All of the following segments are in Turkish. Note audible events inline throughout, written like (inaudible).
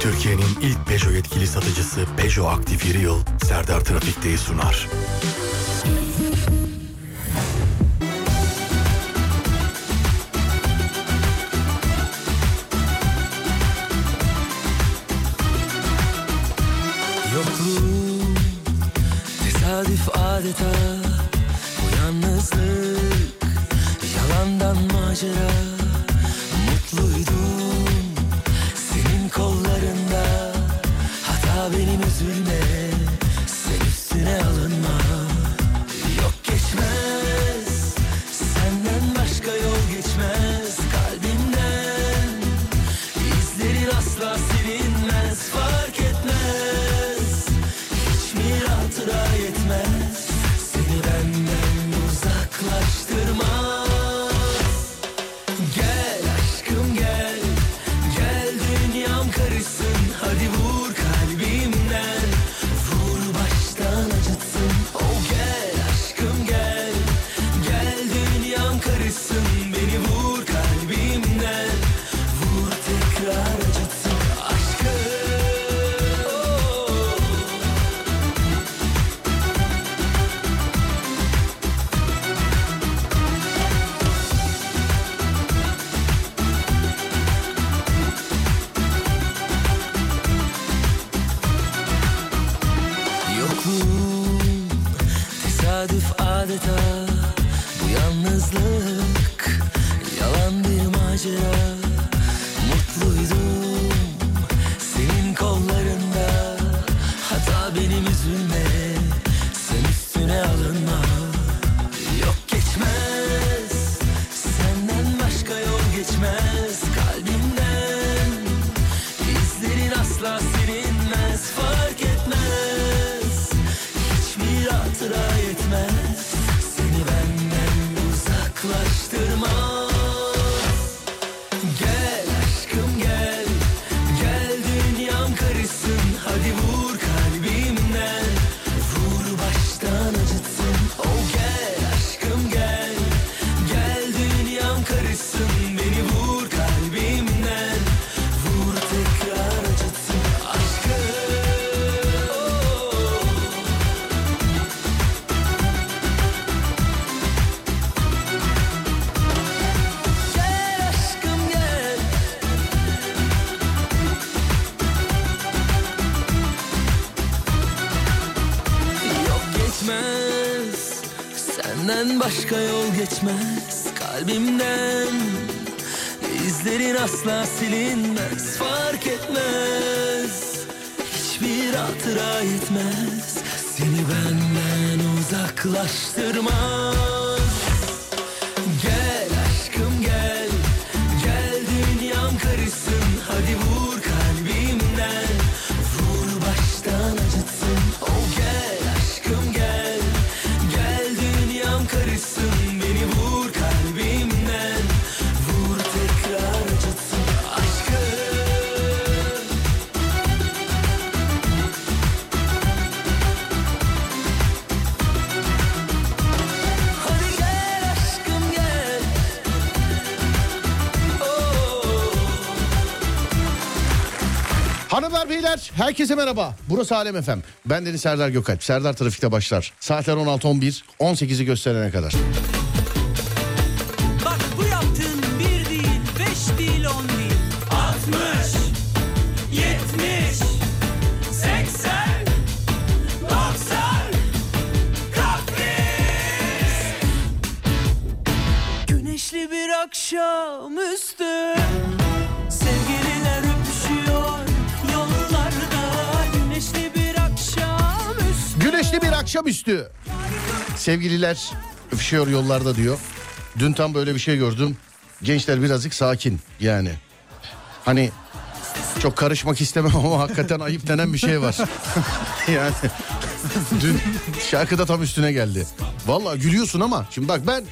Türkiye'nin ilk Peugeot yetkili satıcısı Peugeot Aktif Yıl Serdar Trafik'teyi sunar. Yokluğum tesadüf adeta Bu yalnızlık yalandan macera asla silinmez Fark etmez. Hiçbir hatıra yetmez. Seni benden uzaklaştırmaz herkese merhaba. Burası Alem Efem. Ben Deniz Serdar Gökalp. Serdar Trafik'te başlar. Saatler 16.11 18'i gösterene kadar. Bak bu yaptığın bir değil, beş değil, on değil. Altmış, yetmiş, seksen, doksan, kahve. Güneşli bir akşamüstü Sevgililer akşamüstü. Sevgililer öpüşüyor yollarda diyor. Dün tam böyle bir şey gördüm. Gençler birazcık sakin yani. Hani çok karışmak istemem ama hakikaten ayıp denen bir şey var. (laughs) yani dün şarkıda tam üstüne geldi. Vallahi gülüyorsun ama şimdi bak ben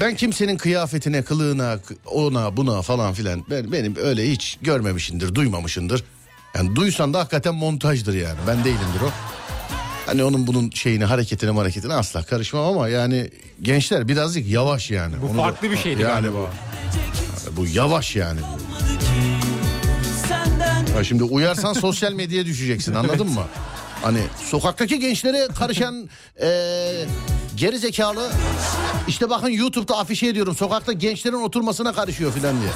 ben kimsenin kıyafetine, kılığına, ona, buna falan filan ben benim öyle hiç görmemişindir, duymamışındır. Yani duysan da hakikaten montajdır yani. Ben değilimdir o. Hani onun bunun şeyini hareketine hareketine asla karışmam ama yani gençler birazcık yavaş yani. Bu Onu da- farklı bir şeydi yani galiba. Bu, bu yavaş yani. Ha şimdi uyarsan sosyal medyaya düşeceksin anladın mı? Hani sokaktaki gençlere karışan eee geri zekalı işte bakın YouTube'da afişe ediyorum sokakta gençlerin oturmasına karışıyor filan diye.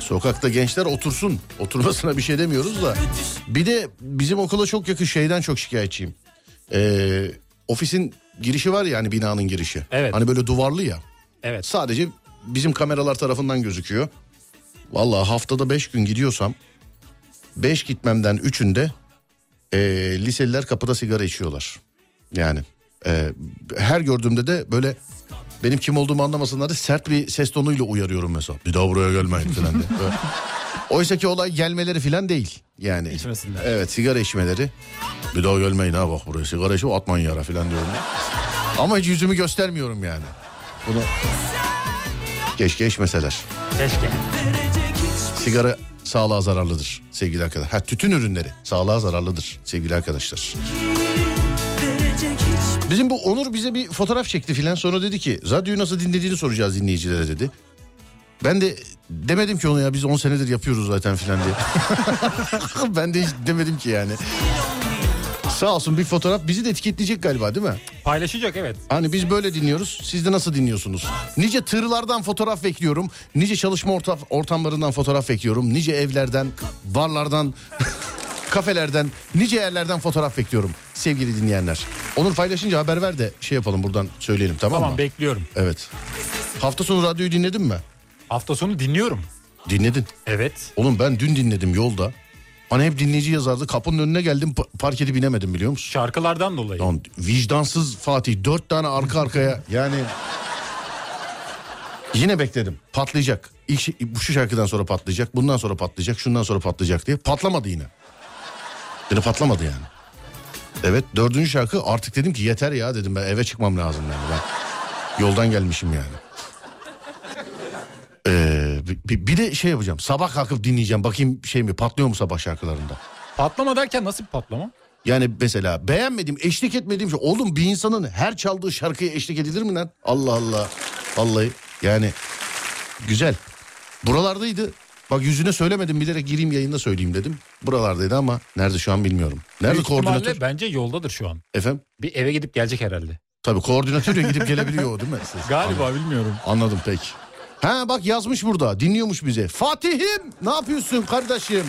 Sokakta gençler otursun. Oturmasına bir şey demiyoruz da. Bir de bizim okula çok yakın şeyden çok şikayetçiyim. Ee, ofisin girişi var ya hani binanın girişi. Evet. Hani böyle duvarlı ya. Evet. Sadece bizim kameralar tarafından gözüküyor. Vallahi haftada 5 gün gidiyorsam 5 gitmemden 3'ünde e, liseliler kapıda sigara içiyorlar. Yani e, her gördüğümde de böyle benim kim olduğumu anlamasınlar sert bir ses tonuyla uyarıyorum mesela. Bir daha buraya gelmeyin falan diye. (laughs) Oysa ki olay gelmeleri falan değil. Yani İçmesinler. Evet sigara içmeleri. Bir daha gelmeyin ha bak buraya sigara içip atmayın yara falan diyorum. Ama hiç yüzümü göstermiyorum yani. Bunu keşke içmeseler. Keşke. Sigara sağlığa zararlıdır sevgili arkadaşlar. Ha tütün ürünleri sağlığa zararlıdır sevgili arkadaşlar. Bizim bu Onur bize bir fotoğraf çekti filan sonra dedi ki radyoyu nasıl dinlediğini soracağız dinleyicilere dedi. Ben de demedim ki ona ya biz 10 senedir yapıyoruz zaten filan diye. (laughs) ben de hiç demedim ki yani. Sağ olsun bir fotoğraf bizi de etiketleyecek galiba değil mi? Paylaşacak evet. Hani biz böyle dinliyoruz. Siz de nasıl dinliyorsunuz? Nice tırlardan fotoğraf bekliyorum. Nice çalışma orta, ortamlarından fotoğraf bekliyorum. Nice evlerden, barlardan, (laughs) kafelerden, nice yerlerden fotoğraf bekliyorum. Sevgili dinleyenler. Onur paylaşınca haber ver de şey yapalım buradan söyleyelim tamam, Tamam mı? bekliyorum. evet. Hafta sonu radyoyu dinledin mi? Hafta sonu dinliyorum. Dinledin. Evet. Oğlum ben dün dinledim yolda. Hani hep dinleyici yazardı. Kapının önüne geldim pa- park edip inemedim biliyor musun? Şarkılardan dolayı. Lan vicdansız Fatih dört tane arka arkaya yani yine bekledim patlayacak. İlk şey- bu şu şarkıdan sonra patlayacak bundan sonra patlayacak şundan sonra patlayacak diye patlamadı yine. Yine patlamadı yani. Evet dördüncü şarkı artık dedim ki yeter ya dedim ben eve çıkmam lazım yani ben yoldan gelmişim yani. Ee, bir, bir de şey yapacağım sabah kalkıp dinleyeceğim bakayım şey mi patlıyor mu sabah şarkılarında. Patlama derken nasıl bir patlama? Yani mesela beğenmedim, eşlik etmediğim şey. Oğlum bir insanın her çaldığı şarkıya eşlik edilir mi lan? Allah Allah. Vallahi yani güzel. Buralardaydı. Bak yüzüne söylemedim bilerek gireyim yayında söyleyeyim dedim. Buralardaydı ama nerede şu an bilmiyorum. Nerede Büyük koordinatör? bence yoldadır şu an. Efendim? Bir eve gidip gelecek herhalde. Tabii koordinatör ya gidip gelebiliyor o değil mi? Siz? (laughs) Galiba bilmiyorum. Anladım peki. Ha bak yazmış burada dinliyormuş bize. Fatih'im ne yapıyorsun kardeşim?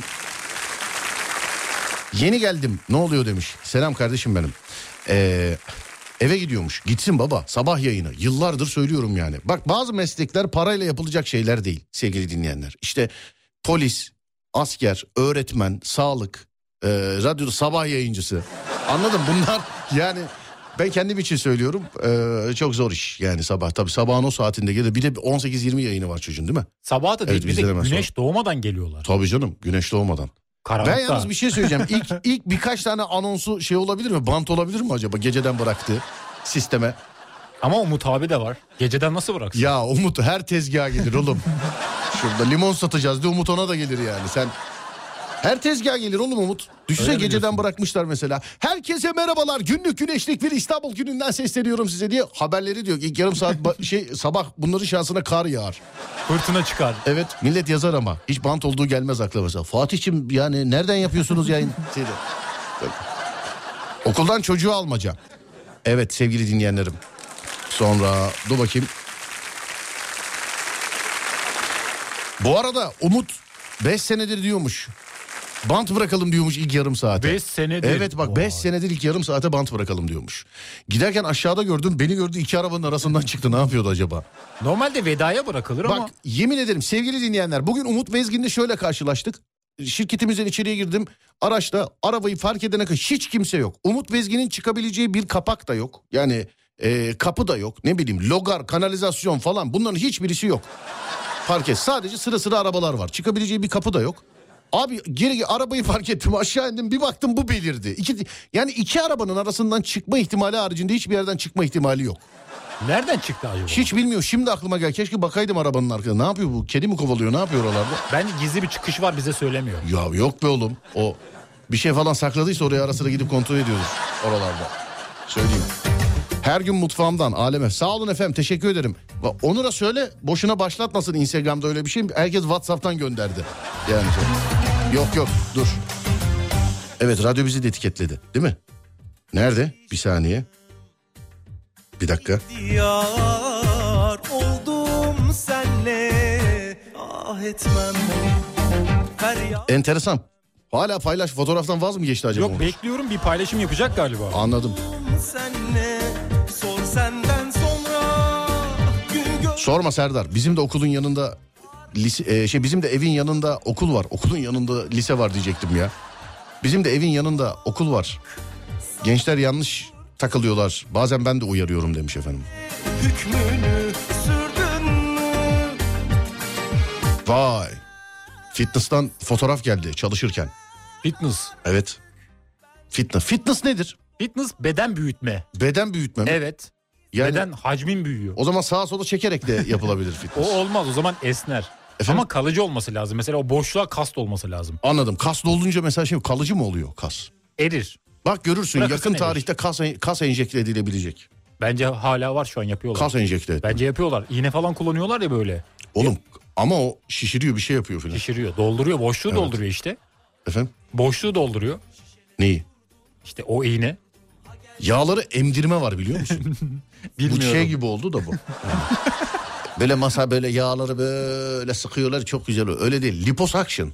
Yeni geldim ne oluyor demiş. Selam kardeşim benim. Ee, eve gidiyormuş. Gitsin baba sabah yayını. Yıllardır söylüyorum yani. Bak bazı meslekler parayla yapılacak şeyler değil sevgili dinleyenler. İşte polis, asker, öğretmen, sağlık, e, radyoda sabah yayıncısı. Anladım bunlar yani ben kendim için söylüyorum e, çok zor iş yani sabah. Tabii sabahın o saatinde gelir bir de 18-20 yayını var çocuğun değil mi? Sabah da değil Evet, bir de güneş doğmadan geliyorlar. Tabii canım güneş doğmadan. Karanlıkta. Ben yalnız bir şey söyleyeceğim. İlk, (laughs) ilk birkaç tane anonsu şey olabilir mi? Bant olabilir mi acaba geceden bıraktığı sisteme? Ama Umut abi de var. Geceden nasıl bıraksın? Ya Umut her tezgaha gelir oğlum. (laughs) Şurada limon satacağız diye Umut ona da gelir yani. Sen her tezgaha gelir oğlum Umut. Öyle mi geceden bırakmışlar mesela. Herkese merhabalar. Günlük güneşlik bir İstanbul gününden sesleniyorum size diye haberleri diyor. İlk yarım saat şey (laughs) sabah bunların şansına kar yağar. Fırtına çıkar. Evet millet yazar ama hiç bant olduğu gelmez akla mesela. Fatih'im yani nereden yapıyorsunuz yayın? (laughs) Şeyde. Okuldan çocuğu almaca. Evet sevgili dinleyenlerim. Sonra dur bakayım. Bu arada Umut 5 senedir diyormuş. Bant bırakalım diyormuş ilk yarım saate. Beş senedir. Evet bak 5 Vay. senedir ilk yarım saate bant bırakalım diyormuş. Giderken aşağıda gördüm beni gördü iki arabanın arasından çıktı ne yapıyordu acaba? Normalde vedaya bırakılır ama Bak yemin ederim sevgili dinleyenler bugün Umut Bezgin'le şöyle karşılaştık. Şirketimizden içeriye girdim. Araçta arabayı fark edene kadar hiç kimse yok. Umut Bezgin'in çıkabileceği bir kapak da yok. Yani e, kapı da yok. Ne bileyim logar, kanalizasyon falan bunların hiçbirisi yok. Fark et. Sadece sıra sıra arabalar var. Çıkabileceği bir kapı da yok. Abi geri arabayı fark ettim aşağı indim bir baktım bu belirdi. İki, yani iki arabanın arasından çıkma ihtimali haricinde hiçbir yerden çıkma ihtimali yok. nereden çıktı acaba? Hiç bilmiyor. Şimdi aklıma gel. Keşke bakaydım arabanın arkasında. Ne yapıyor bu? Kedi mi kovalıyor? Ne yapıyor oralarda? Bence gizli bir çıkış var bize söylemiyor. Ya yok be oğlum. O bir şey falan sakladıysa oraya ara sıra gidip kontrol ediyoruz oralarda. Söyleyeyim. Her gün mutfağımdan aleme. Sağ olun efendim teşekkür ederim. Onur'a söyle boşuna başlatmasın Instagram'da öyle bir şey. Herkes Whatsapp'tan gönderdi. Yani. Yok yok dur. Evet radyo bizi de etiketledi değil mi? Nerede? Bir saniye. Bir dakika. Yar oldum senle ah etmem Enteresan. Hala paylaş fotoğraftan vaz mı geçti acaba? Yok bekliyorum bir paylaşım yapacak galiba. Anladım. Sorma Serdar. Bizim de okulun yanında lise, e, şey bizim de evin yanında okul var. Okulun yanında lise var diyecektim ya. Bizim de evin yanında okul var. Gençler yanlış takılıyorlar. Bazen ben de uyarıyorum demiş efendim. hükmünü sürdün mü Vay. Fitness'tan fotoğraf geldi çalışırken. Fitness. Evet. Fitness. Fitness nedir? Fitness beden büyütme. Beden büyütme mi? Evet. Yani Beden hacmin büyüyor. o zaman sağa sola çekerek de yapılabilir (laughs) O fitness. olmaz o zaman esner. Efendim? Ama kalıcı olması lazım. Mesela o boşluğa kast olması lazım. Anladım. Kas dolunca mesela şey kalıcı mı oluyor kas? Erir. Bak görürsün Bırakırsın yakın erir. tarihte kas, kas enjekte edilebilecek. Bence hala var şu an yapıyorlar. Kas enjekte. Bence yapıyorlar. İğne falan kullanıyorlar ya böyle. Oğlum ama o şişiriyor bir şey yapıyor filan. Şişiriyor. Dolduruyor. Boşluğu Evet. dolduruyor işte. Efendim? Boşluğu dolduruyor. Neyi? İşte o iğne. Yağları emdirme var biliyor musun? (laughs) bu Bilmiyorum. şey gibi oldu da bu. (laughs) böyle masa böyle yağları böyle sıkıyorlar çok güzel oluyor. Öyle değil. Liposuction.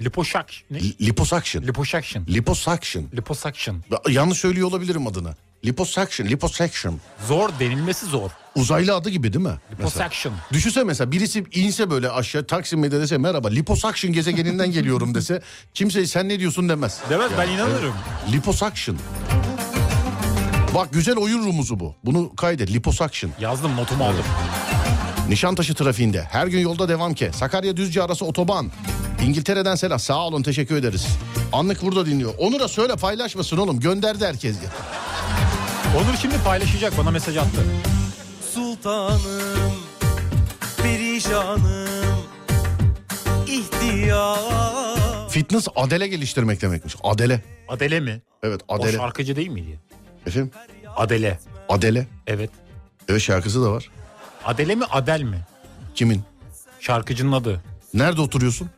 Liposuction. Ne? Liposuction. Liposuction. Liposuction. Liposuction. Yanlış söylüyor olabilirim adını. Liposuction, liposuction. Zor denilmesi zor. Uzaylı adı gibi değil mi? Mesela. Liposuction. Düşünsene mesela birisi inse böyle aşağı Taksim'de dese merhaba liposuction gezegeninden (laughs) geliyorum dese kimse sen ne diyorsun demez. Demez ben inanırım. Liposuction. Bak güzel oyun rumuzu bu. Bunu kaydet. Liposuction. Yazdım notumu aldım. Nişantaşı trafiğinde. Her gün yolda devam ki. Sakarya Düzce arası otoban. İngiltere'den selam. Sağ olun teşekkür ederiz. Anlık burada dinliyor. Onur'a söyle paylaşmasın oğlum. Gönderdi herkes. Onur şimdi paylaşacak bana mesaj attı. Sultanım Perişanım İhtiyar Fitness adele geliştirmek demekmiş. Adele. Adele mi? Evet O adele. şarkıcı değil miydi? Efendim? Adele. Adele. Evet. Evet şarkısı da var. Adele mi Adel mi? Kimin? Şarkıcının adı. Nerede oturuyorsun?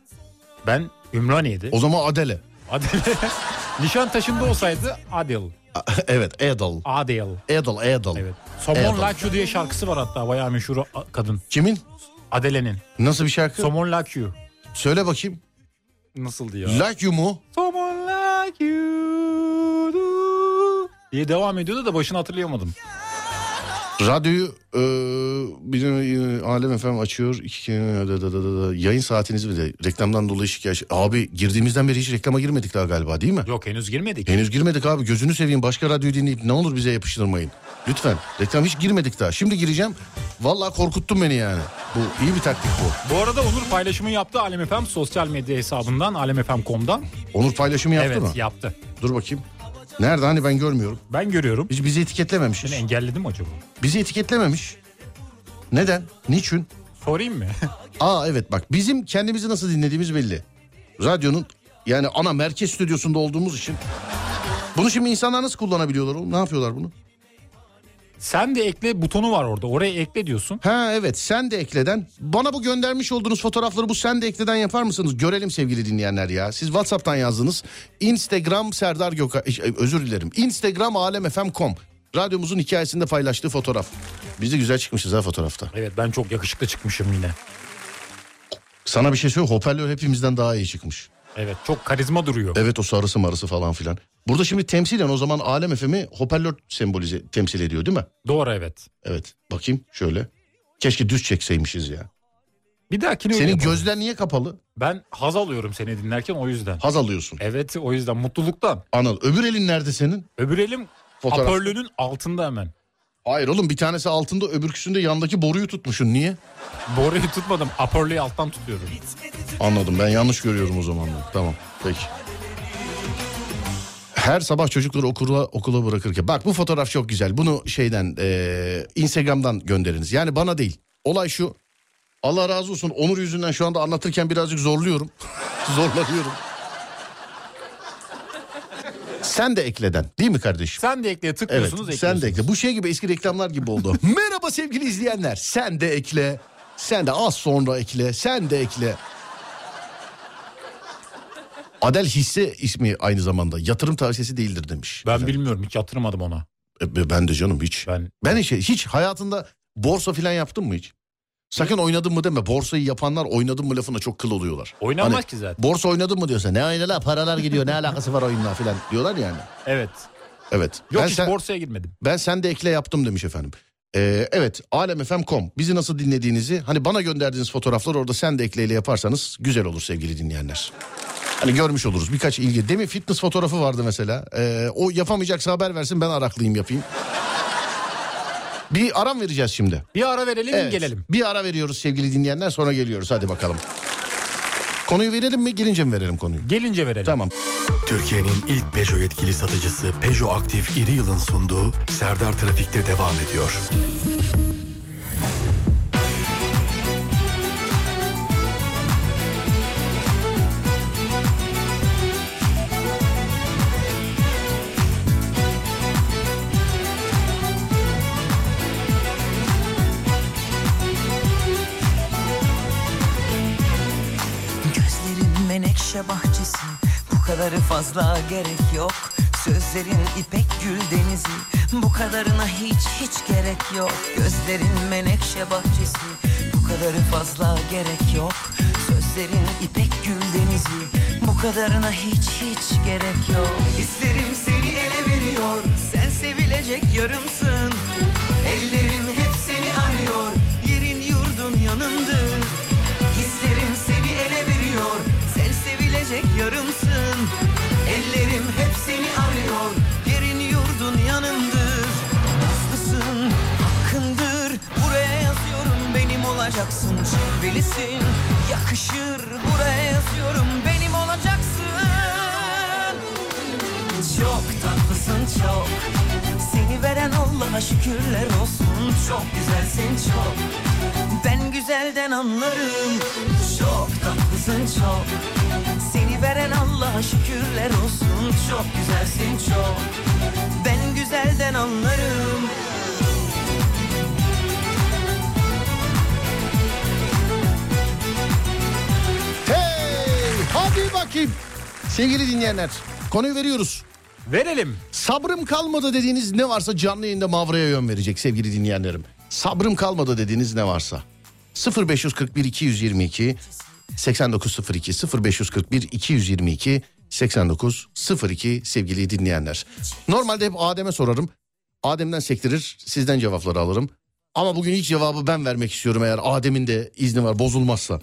Ben Ümraniye'de. O zaman Adele. Adele. (laughs) Nişantaşı'nda olsaydı Adel. (laughs) evet Edel. Adel. Edel, Edel. Evet. Somon Adele. Like You diye şarkısı var hatta bayağı meşhur kadın. Kimin? Adele'nin. Nasıl bir şarkı? Somon Like You. Söyle bakayım. Nasıldı ya? Like you mu? Someone like you do diye devam ediyordu da başını hatırlayamadım. Radyoyu e, bir e, Alem FM açıyor. İki, da, da, da, da, da. Yayın saatinizi bir de reklamdan dolayı şikayet. Abi girdiğimizden beri hiç reklama girmedik daha galiba değil mi? Yok henüz girmedik. Henüz girmedik abi gözünü seveyim başka radyoyu dinleyip ne olur bize yapıştırmayın. Lütfen reklam hiç girmedik daha. Şimdi gireceğim. Vallahi korkuttun beni yani. Bu iyi bir taktik bu. Bu arada Onur paylaşımı yaptı Alem FM sosyal medya hesabından alemfm.com'dan. Onur paylaşımı yaptı evet mı? yaptı. Dur bakayım. Nerede hani ben görmüyorum. Ben görüyorum. Hiç bizi etiketlememişiz. Seni engelledim mi acaba? Bizi etiketlememiş. Neden? Niçin? Sorayım mı? (laughs) Aa evet bak bizim kendimizi nasıl dinlediğimiz belli. Radyonun yani ana merkez stüdyosunda olduğumuz için. Bunu şimdi insanlar nasıl kullanabiliyorlar oğlum? Ne yapıyorlar bunu? Sen de ekle butonu var orada. Oraya ekle diyorsun. Ha evet sen de ekleden. Bana bu göndermiş olduğunuz fotoğrafları bu sen de ekleden yapar mısınız? Görelim sevgili dinleyenler ya. Siz WhatsApp'tan yazdınız. Instagram Serdar Gökay özür dilerim. Instagram alemfm.com. Radyomuzun hikayesinde paylaştığı fotoğraf. Biz de güzel çıkmışız ha fotoğrafta. Evet ben çok yakışıklı çıkmışım yine. Sana bir şey söyleyeyim hoparlör hepimizden daha iyi çıkmış. Evet çok karizma duruyor. Evet o sarısı marısı falan filan. Burada şimdi temsilen o zaman Alem FM'i hoparlör sembolize temsil ediyor değil mi? Doğru evet. Evet bakayım şöyle. Keşke düz çekseymişiz ya. Bir dahakine öyle Senin yapalım. gözler niye kapalı? Ben haz alıyorum seni dinlerken o yüzden. Haz alıyorsun. Evet o yüzden mutluluktan. Anıl. Öbür elin nerede senin? Öbür elim Fotoğraf. hoparlörün altında hemen. Hayır oğlum bir tanesi altında öbürküsünde yandaki boruyu tutmuşsun. Niye? Boruyu tutmadım. Hoparlörü alttan tutuyorum. Anladım ben yanlış görüyorum o zaman. Tamam peki. Her sabah çocukları okula okula bırakırken. Bak bu fotoğraf çok güzel. Bunu şeyden eee, Instagram'dan gönderiniz. Yani bana değil. Olay şu. Allah razı olsun. Onur yüzünden şu anda anlatırken birazcık zorluyorum. (laughs) Zorlanıyorum. Sen de ekleden değil mi kardeşim? Sen de ekle Evet tıklıyorsunuz sen ekliyorsunuz. de ekle. Bu şey gibi eski reklamlar gibi oldu. (laughs) Merhaba sevgili izleyenler. Sen de ekle. Sen de az sonra ekle. Sen de ekle. Adel hisse ismi aynı zamanda. Yatırım tavsiyesi değildir demiş. Ben Efendim. bilmiyorum hiç yatırmadım ona. E, Ben de canım hiç. Ben Ben hiç, hiç hayatında borsa filan yaptın mı hiç? Sakın oynadın mı deme. Borsayı yapanlar oynadın mı lafına çok kıl oluyorlar. oynanmaz Hani ki zaten. Borsa oynadın mı diyorsa ne oyna la paralar gidiyor ne alakası var oyunla filan diyorlar yani. Evet. Evet. Yok ben hiç sen, borsaya girmedim. ben sen de ekle yaptım demiş efendim. Ee, evet alemfm.com bizi nasıl dinlediğinizi hani bana gönderdiğiniz fotoğraflar orada sen de ekleyle yaparsanız güzel olur sevgili dinleyenler. Hani görmüş oluruz birkaç ilgi. Demin fitness fotoğrafı vardı mesela. Ee, o yapamayacaksa haber versin ben araklıyım yapayım. Bir aram vereceğiz şimdi. Bir ara verelim Evet, gelelim. Bir ara veriyoruz sevgili dinleyenler sonra geliyoruz hadi bakalım. Konuyu verelim mi gelince mi verelim konuyu? Gelince verelim. Tamam. Türkiye'nin ilk Peugeot yetkili satıcısı Peugeot Aktif İri Yıl'ın sunduğu Serdar Trafik'te devam ediyor. Menekşe bahçesi. Bu kadarı fazla gerek yok. Sözlerin ipek gül denizi. Bu kadarına hiç hiç gerek yok. Gözlerin menekşe bahçesi. Bu kadarı fazla gerek yok. Sözlerin ipek gül denizi. Bu kadarına hiç hiç gerek yok. Hislerim seni ele veriyor. Sen sevilecek yarımsın. Ellerim sevilecek yarımsın. Ellerim hep seni arıyor Yerin yurdun yanındır. Nazlısın, hakkındır Buraya yazıyorum benim olacaksın. Cilvelisin, yakışır Buraya yazıyorum benim olacaksın. Çok tatlısın çok Seni veren Allah'a şükürler olsun. Çok güzelsin çok. Ben güzelden anlarım. Çok tatlısın çok. Seni veren Allah'a şükürler olsun. Çok güzelsin çok. Ben güzelden anlarım. Hey hadi bakayım. Sevgili dinleyenler konuyu veriyoruz. Verelim. Sabrım kalmadı dediğiniz ne varsa canlı yayında Mavra'ya yön verecek sevgili dinleyenlerim. Sabrım kalmadı dediğiniz ne varsa. 0541 222 8902 0541 222 8902 sevgili dinleyenler. Normalde hep Adem'e sorarım. Adem'den sektirir sizden cevapları alırım. Ama bugün ilk cevabı ben vermek istiyorum eğer Adem'in de izni var bozulmazsa.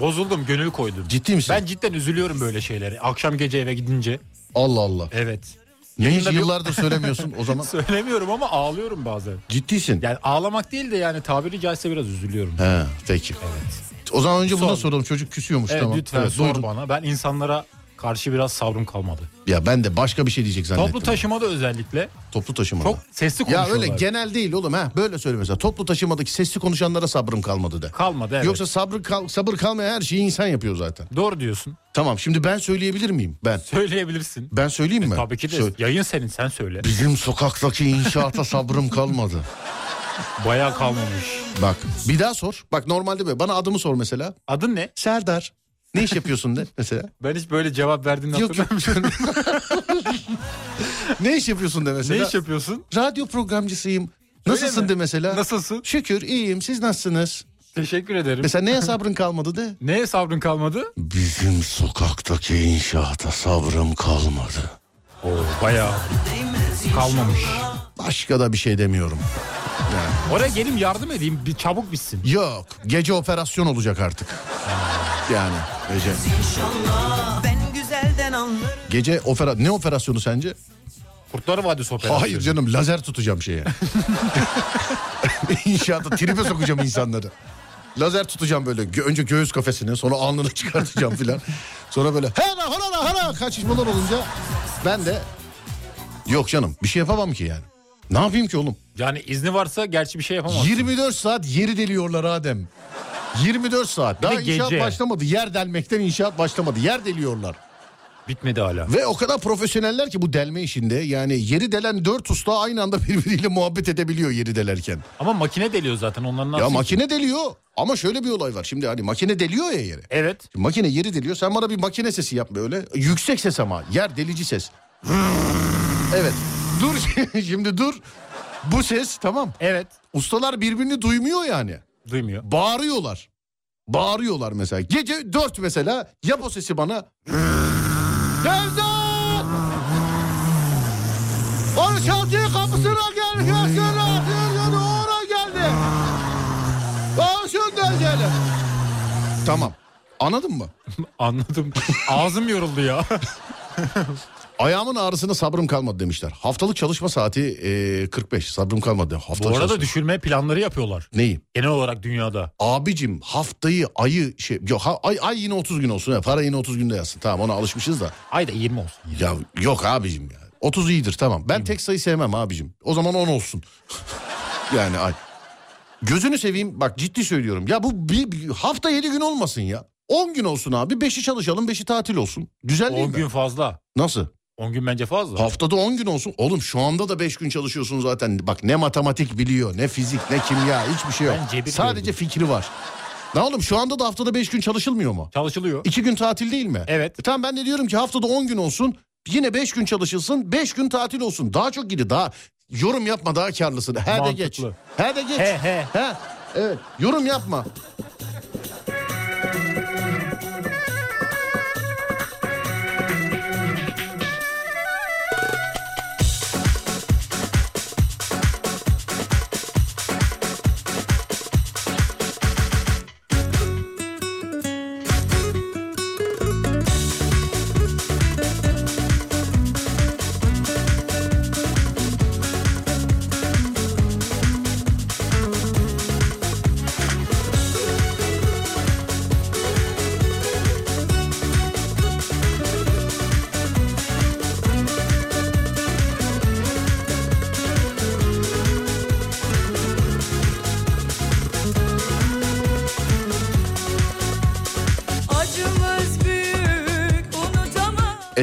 Bozuldum gönül koydum. Ciddi misin? Ben cidden üzülüyorum böyle şeylere. Akşam gece eve gidince. Allah Allah. Evet. Niye hiç yıllardır söylemiyorsun o zaman? (laughs) Söylemiyorum ama ağlıyorum bazen. Ciddisin. Yani ağlamak değil de yani tabiri caizse biraz üzülüyorum. He peki. O zaman önce Sor. soralım çocuk küsüyormuş Evet tamam. lütfen Evet, sor buyurun. bana. Ben insanlara karşı biraz sabrım kalmadı. Ya ben de başka bir şey diyecek zannettim. Toplu taşımada özellikle Toplu taşımada. çok sesli ya konuşuyorlar. öyle genel değil oğlum ha. Böyle söyle mesela. Toplu taşımadaki sesli konuşanlara sabrım kalmadı de. Kalmadı evet. Yoksa sabrı kal- sabır kalmayan her şeyi insan yapıyor zaten. Doğru diyorsun. Tamam şimdi ben söyleyebilir miyim? Ben. Söyleyebilirsin. Ben söyleyeyim mi? Tabii ki de. Söyle. Yayın senin sen söyle. Bizim sokaktaki inşaata sabrım kalmadı. (laughs) Bayağı kalmamış. Bak bir daha sor. Bak normalde böyle bana adımı sor mesela. Adın ne? Serdar. Ne iş yapıyorsun de mesela. Ben hiç böyle cevap verdiğini Yok, hatırlamıyorum. ne iş yapıyorsun de mesela. ne iş yapıyorsun? Radyo programcısıyım. Nasılsın mi? de mesela. Nasılsın? Şükür iyiyim siz nasılsınız? Teşekkür ederim. Mesela neye sabrın kalmadı de? (laughs) Neye sabrın kalmadı? Bizim sokaktaki inşaata sabrım kalmadı. Oo, bayağı kalmamış. Başka da bir şey demiyorum. Oraya geleyim yardım edeyim bir çabuk bitsin. Yok gece operasyon olacak artık. Yani gece. Gece opera ne operasyonu sence? Kurtlar Vadisi operasyonu. Hayır canım lazer tutacağım şeye. (laughs) İnşaata tripe sokacağım insanları. Lazer tutacağım böyle. Gö- önce göğüs kafesini sonra alnını çıkartacağım filan. Sonra böyle hana hana hana kaçışmalar olunca ben de yok canım bir şey yapamam ki yani. Ne yapayım ki oğlum? Yani izni varsa gerçi bir şey yapamaz. 24 saat yeri deliyorlar Adem. 24 saat. Daha inşaat gece. başlamadı. Yer delmekten inşaat başlamadı. Yer deliyorlar. Bitmedi hala. Ve o kadar profesyoneller ki bu delme işinde. Yani yeri delen 4 usta aynı anda (laughs) birbiriyle muhabbet edebiliyor yeri delerken. Ama makine deliyor zaten onların Ya makine deliyor. Ama şöyle bir olay var. Şimdi hani makine deliyor ya yeri. Evet. Şimdi makine yeri deliyor. Sen bana bir makine sesi yap böyle. Yüksek ses ama. Yer delici ses. Evet. Dur (laughs) şimdi dur. Bu ses tamam. Evet. Ustalar birbirini duymuyor yani. Duymuyor. Bağırıyorlar. Bağırıyorlar mesela. Gece dört mesela yap o sesi bana. Onu şantiye kapısına gel. Gelsene. Gelsene. Ona geldi. Al şundan gel. Tamam. Anladın mı? (laughs) Anladım. Ağzım yoruldu ya. (laughs) Ayağımın ağrısına sabrım kalmadı demişler. Haftalık çalışma saati e, 45. Sabrım kalmadı. Haftalık Bu arada çalışma. düşürme planları yapıyorlar. Neyi? Genel olarak dünyada. Abicim haftayı ayı şey yok ha, ay, ay yine 30 gün olsun. Ya, para yine 30 günde yazsın. Tamam ona alışmışız da. Ayda 20 olsun. Ya yok abicim ya. 30 iyidir tamam. Ben tek sayı sevmem abicim. O zaman 10 olsun. (laughs) yani ay. Gözünü seveyim bak ciddi söylüyorum. Ya bu bir, bir hafta 7 gün olmasın ya. 10 gün olsun abi. 5'i çalışalım 5'i tatil olsun. Güzel değil 10 mi? gün fazla. Nasıl? 10 gün bence fazla. Haftada 10 gün olsun. Oğlum şu anda da 5 gün çalışıyorsun zaten. Bak ne matematik biliyor, ne fizik, ne kimya hiçbir şey yok. Sadece gördüm. fikri var. Ne oğlum şu anda da haftada 5 gün çalışılmıyor mu? Çalışılıyor. 2 gün tatil değil mi? Evet. E tamam ben de diyorum ki haftada 10 gün olsun. Yine 5 gün çalışılsın, 5 gün tatil olsun. Daha çok gidi, daha yorum yapma, daha karlısın. He de Mantıklı. geç. He de geç. He he. He. Evet. Yorum yapma.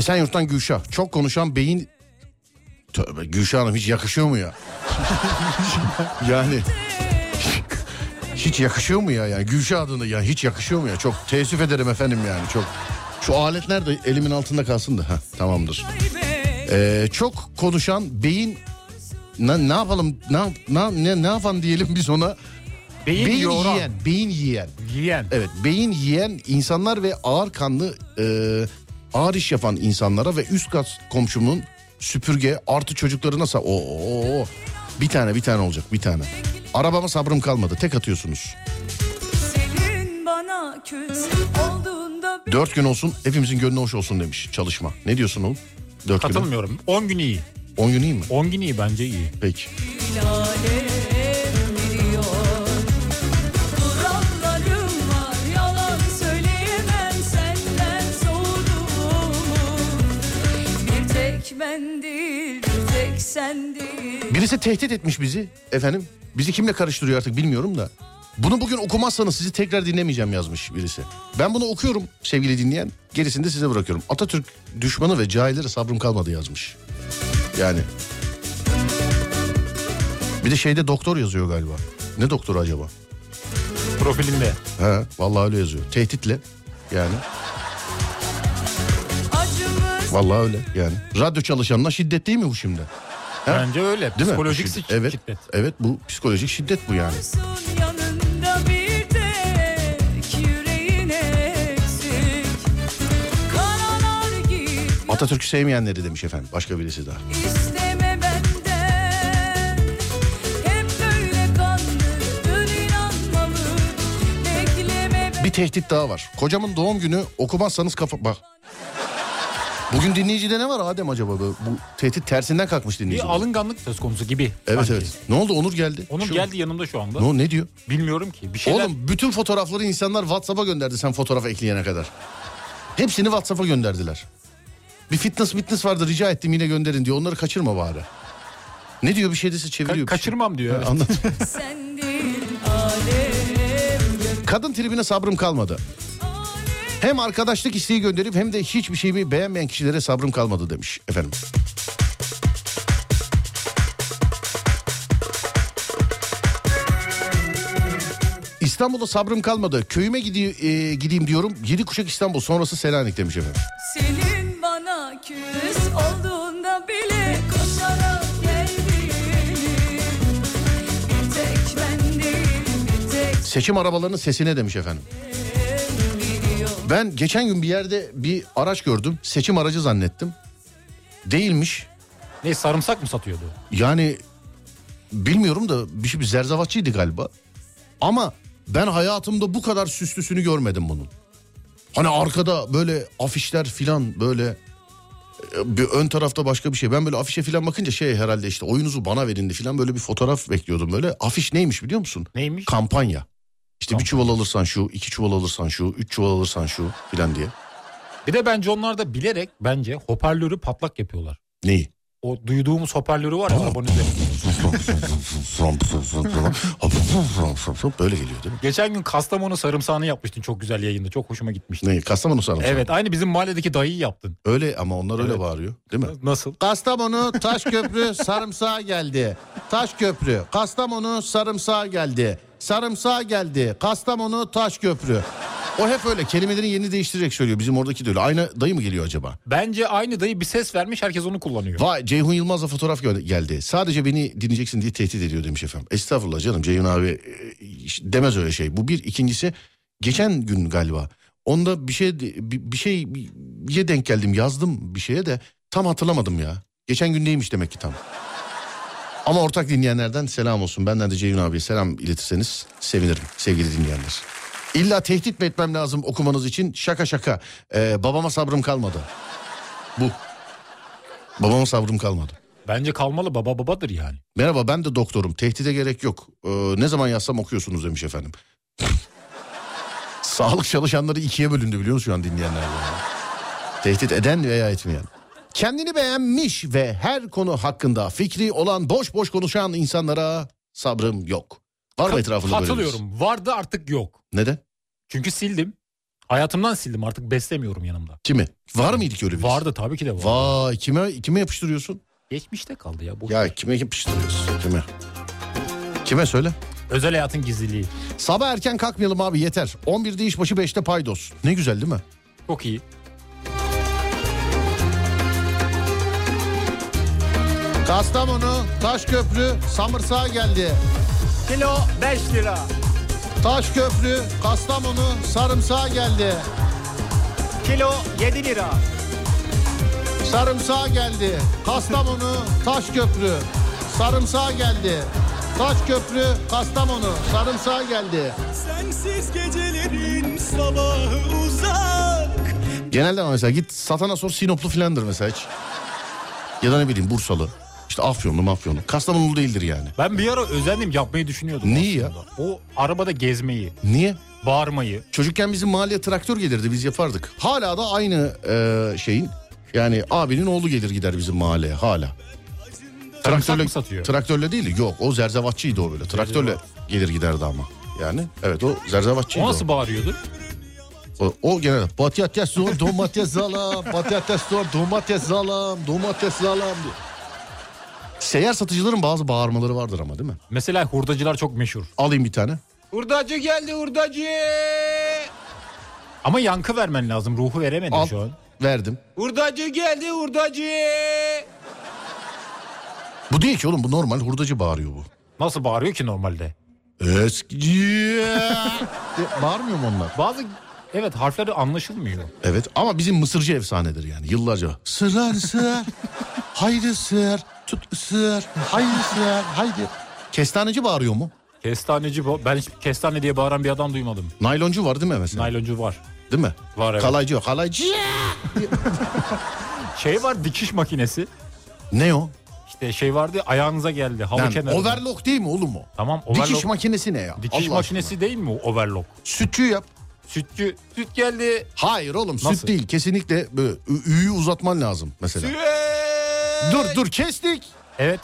Esenyurt'tan Gülşah. Çok konuşan beyin... Tövbe Gülşah Hanım hiç yakışıyor mu ya? (laughs) yani... hiç yakışıyor mu ya? Yani Gülşah adına ya hiç yakışıyor mu ya? Çok teessüf ederim efendim yani çok. Şu alet nerede? Elimin altında kalsın da. Heh, tamamdır. Ee, çok konuşan beyin... Ne, ne yapalım? Ne, ne, ne, ne yapan diyelim biz ona? Beyin, beyin yoran. yiyen. Beyin yiyen. Yiyen. Evet beyin yiyen insanlar ve ağır kanlı e, ağır iş yapan insanlara ve üst kat komşumun süpürge artı çocuklarına sa Oo, bir tane bir tane olacak bir tane. Arabama sabrım kalmadı tek atıyorsunuz. Senin bana küs olduğunda bir Dört gün olsun hepimizin gönlü hoş olsun demiş çalışma. Ne diyorsun oğlum? Dört gün. Katılmıyorum. 10 gün iyi. On gün iyi mi? 10 gün iyi bence iyi. Peki. alem Birisi tehdit etmiş bizi efendim. Bizi kimle karıştırıyor artık bilmiyorum da. Bunu bugün okumazsanız sizi tekrar dinlemeyeceğim yazmış birisi. Ben bunu okuyorum sevgili dinleyen. Gerisini de size bırakıyorum. Atatürk düşmanı ve cahillere sabrım kalmadı yazmış. Yani. Bir de şeyde doktor yazıyor galiba. Ne doktoru acaba? Profilinde. He, vallahi öyle yazıyor. Tehditle yani. Vallahi öyle yani. Radyo çalışanına şiddet değil mi bu şimdi? He? Bence öyle. Değil Psikolojik mi? şiddet. Evet. şiddet. Evet bu psikolojik şiddet bu yani. Atatürk'ü sevmeyenleri demiş efendim. Başka birisi daha. Bir tehdit daha var. Kocamın doğum günü okumazsanız kafa... Bak. Bugün dinleyicide ne var Adem acaba? Bu, bu tehdit tersinden kalkmış dinleyici. Bir alınganlık söz konusu gibi. Evet sanki. evet. Ne oldu Onur geldi. Onun Şu- geldi yanımda şu anda. Ne, ne diyor? Bilmiyorum ki. Bir şeyler... Oğlum bütün fotoğrafları insanlar WhatsApp'a gönderdi sen fotoğraf ekleyene kadar. Hepsini WhatsApp'a gönderdiler. Bir fitness fitness vardı rica ettim yine gönderin diyor. Onları kaçırma bari. Ne diyor bir şey dese Ka- çeviriyor. bir şey. kaçırmam diyor. evet. Anlat. sen değil alem Kadın tribine sabrım kalmadı. Hem arkadaşlık isteği gönderip hem de hiçbir şeyi beğenmeyen kişilere sabrım kalmadı demiş efendim. İstanbul'da sabrım kalmadı. Köyüme gidi- e, gideyim diyorum. Yedi kuşak İstanbul sonrası Selanik demiş efendim. Senin bana küs olduğunda bile koşarak geldiğini Seçim arabalarının sesine demiş efendim. Ben geçen gün bir yerde bir araç gördüm. Seçim aracı zannettim. Değilmiş. Ne sarımsak mı satıyordu? Yani bilmiyorum da bir şey bir zerzavatçıydı galiba. Ama ben hayatımda bu kadar süslüsünü görmedim bunun. Hani arkada böyle afişler filan böyle e, bir ön tarafta başka bir şey. Ben böyle afişe filan bakınca şey herhalde işte oyunuzu bana verindi filan böyle bir fotoğraf bekliyordum böyle. Afiş neymiş biliyor musun? Neymiş? Kampanya. İşte bir Kampanya. çuval alırsan şu, iki çuval alırsan şu, üç çuval alırsan şu filan diye. Bir de bence onlar da bilerek bence hoparlörü patlak yapıyorlar. Neyi? O duyduğumuz hoparlörü var ya arabanın üzerinde. Böyle geliyor değil mi? Geçen gün Kastamonu sarımsağını yapmıştın çok güzel yayında. Çok hoşuma gitmişti. Ne? Kastamonu sarımsağı. Evet aynı bizim mahalledeki dayıyı yaptın. Öyle ama onlar öyle Evet. bağırıyor değil mi? Nasıl? Kastamonu Taşköprü sarımsağı geldi. Taşköprü Kastamonu sarımsağı geldi. Sarımsağı geldi. Kastamonu Taşköprü. O hep öyle kelimelerin yerini değiştirerek söylüyor. Bizim oradaki de öyle. Aynı dayı mı geliyor acaba? Bence aynı dayı bir ses vermiş herkes onu kullanıyor. Vay Ceyhun Yılmaz'la fotoğraf gö- geldi. Sadece beni dinleyeceksin diye tehdit ediyor demiş efendim. Estağfurullah canım Ceyhun abi e, demez öyle şey. Bu bir. ikincisi geçen gün galiba. Onda bir şey bir, bir şey bir şeye denk geldim yazdım bir şeye de tam hatırlamadım ya. Geçen gün neymiş demek ki tam. Ama ortak dinleyenlerden selam olsun. Benden de Ceyhun abiye selam iletirseniz sevinirim sevgili dinleyenler. İlla tehdit mi etmem lazım okumanız için? Şaka şaka. Ee, babama sabrım kalmadı. Bu. Babama sabrım kalmadı. Bence kalmalı baba babadır yani. Merhaba ben de doktorum. Tehdide gerek yok. Ee, ne zaman yazsam okuyorsunuz demiş efendim. (laughs) Sağlık çalışanları ikiye bölündü biliyor musun şu an dinleyenler? yani? Tehdit eden veya etmeyen. Kendini beğenmiş ve her konu hakkında fikri olan boş boş konuşan insanlara sabrım yok. Var mı etrafında böyle birisi? Hatırlıyorum. Vardı artık yok. Neden? Çünkü sildim. Hayatımdan sildim artık beslemiyorum yanımda. Kimi? Var mıydı ki öyle birisi? Vardı tabii ki de var. Vay kime kime yapıştırıyorsun? Geçmişte kaldı ya. Boş Ya ver. kime yapıştırıyorsun? Kime? Kime söyle? Özel hayatın gizliliği. Sabah erken kalkmayalım abi yeter. 11'de işbaşı 5'te paydos. Ne güzel değil mi? Çok iyi. Kastamonu, Taşköprü, Samırsağa geldi. Kilo 5 lira. Taşköprü, Kastamonu, Sarımsağa geldi. Kilo 7 lira. Sarımsağa geldi. Kastamonu, Taşköprü, Sarımsağa geldi. Taşköprü, Kastamonu, Sarımsağa geldi. Sensiz gecelerin sabahı uzak Genelde mesela git satana sor Sinoplu filandır mesela hiç. Ya da ne bileyim Bursalı. İşte Afyonlu mafyonlu. Kastamonulu değildir yani. Ben bir ara özendim yapmayı düşünüyordum. Neyi aslında. O arabada gezmeyi, Niye? bağırmayı. Çocukken bizim mahalleye traktör gelirdi biz yapardık. Hala da aynı e, şeyin yani abinin oğlu gelir gider bizim mahalleye hala. Mı satıyor? Traktörle değil yok o zerzevatçıydı o böyle. Traktörle gelir giderdi ama. Yani evet o zerzevatçıydı O nasıl bağırıyordu? O, o genelde patates zor domates zalam patates zor domates zalam domates zalam diyor. Seyyar satıcıların bazı bağırmaları vardır ama değil mi? Mesela hurdacılar çok meşhur. Alayım bir tane. Hurdacı geldi hurdacı. Ama yankı vermen lazım. Ruhu veremedim Al. şu an. Verdim. Hurdacı geldi hurdacı. Bu değil ki oğlum bu normal hurdacı bağırıyor bu. Nasıl bağırıyor ki normalde? Eski. Bağırmıyor mu onlar? Bazı evet harfleri anlaşılmıyor. Evet ama bizim Mısırcı efsanedir yani yıllarca. Sırar sığar, haydi sığar, tut sığar, haydi sığar, haydi. Kestaneci bağırıyor mu? Kestaneci. Ben hiç kestane diye bağıran bir adam duymadım. Nayloncu var değil mi mesela? Nayloncu var. Değil mi? Var evet. Kalaycı yok. Kalaycı. (laughs) Şey var dikiş makinesi. ne o? İşte şey vardı ya, ayağınıza geldi. Hava Yani kenarında. overlock değil mi oğlum o? Tamam overlock. Dikiş makinesi ne ya? Dikiş Allah makinesi aşkına. değil mi o overlock? Sütçü yap. Sütçü. Süt geldi. Hayır oğlum Nasıl? süt değil. Kesinlikle böyle ü- üyü uzatman lazım mesela. Dur dur kestik. Evet.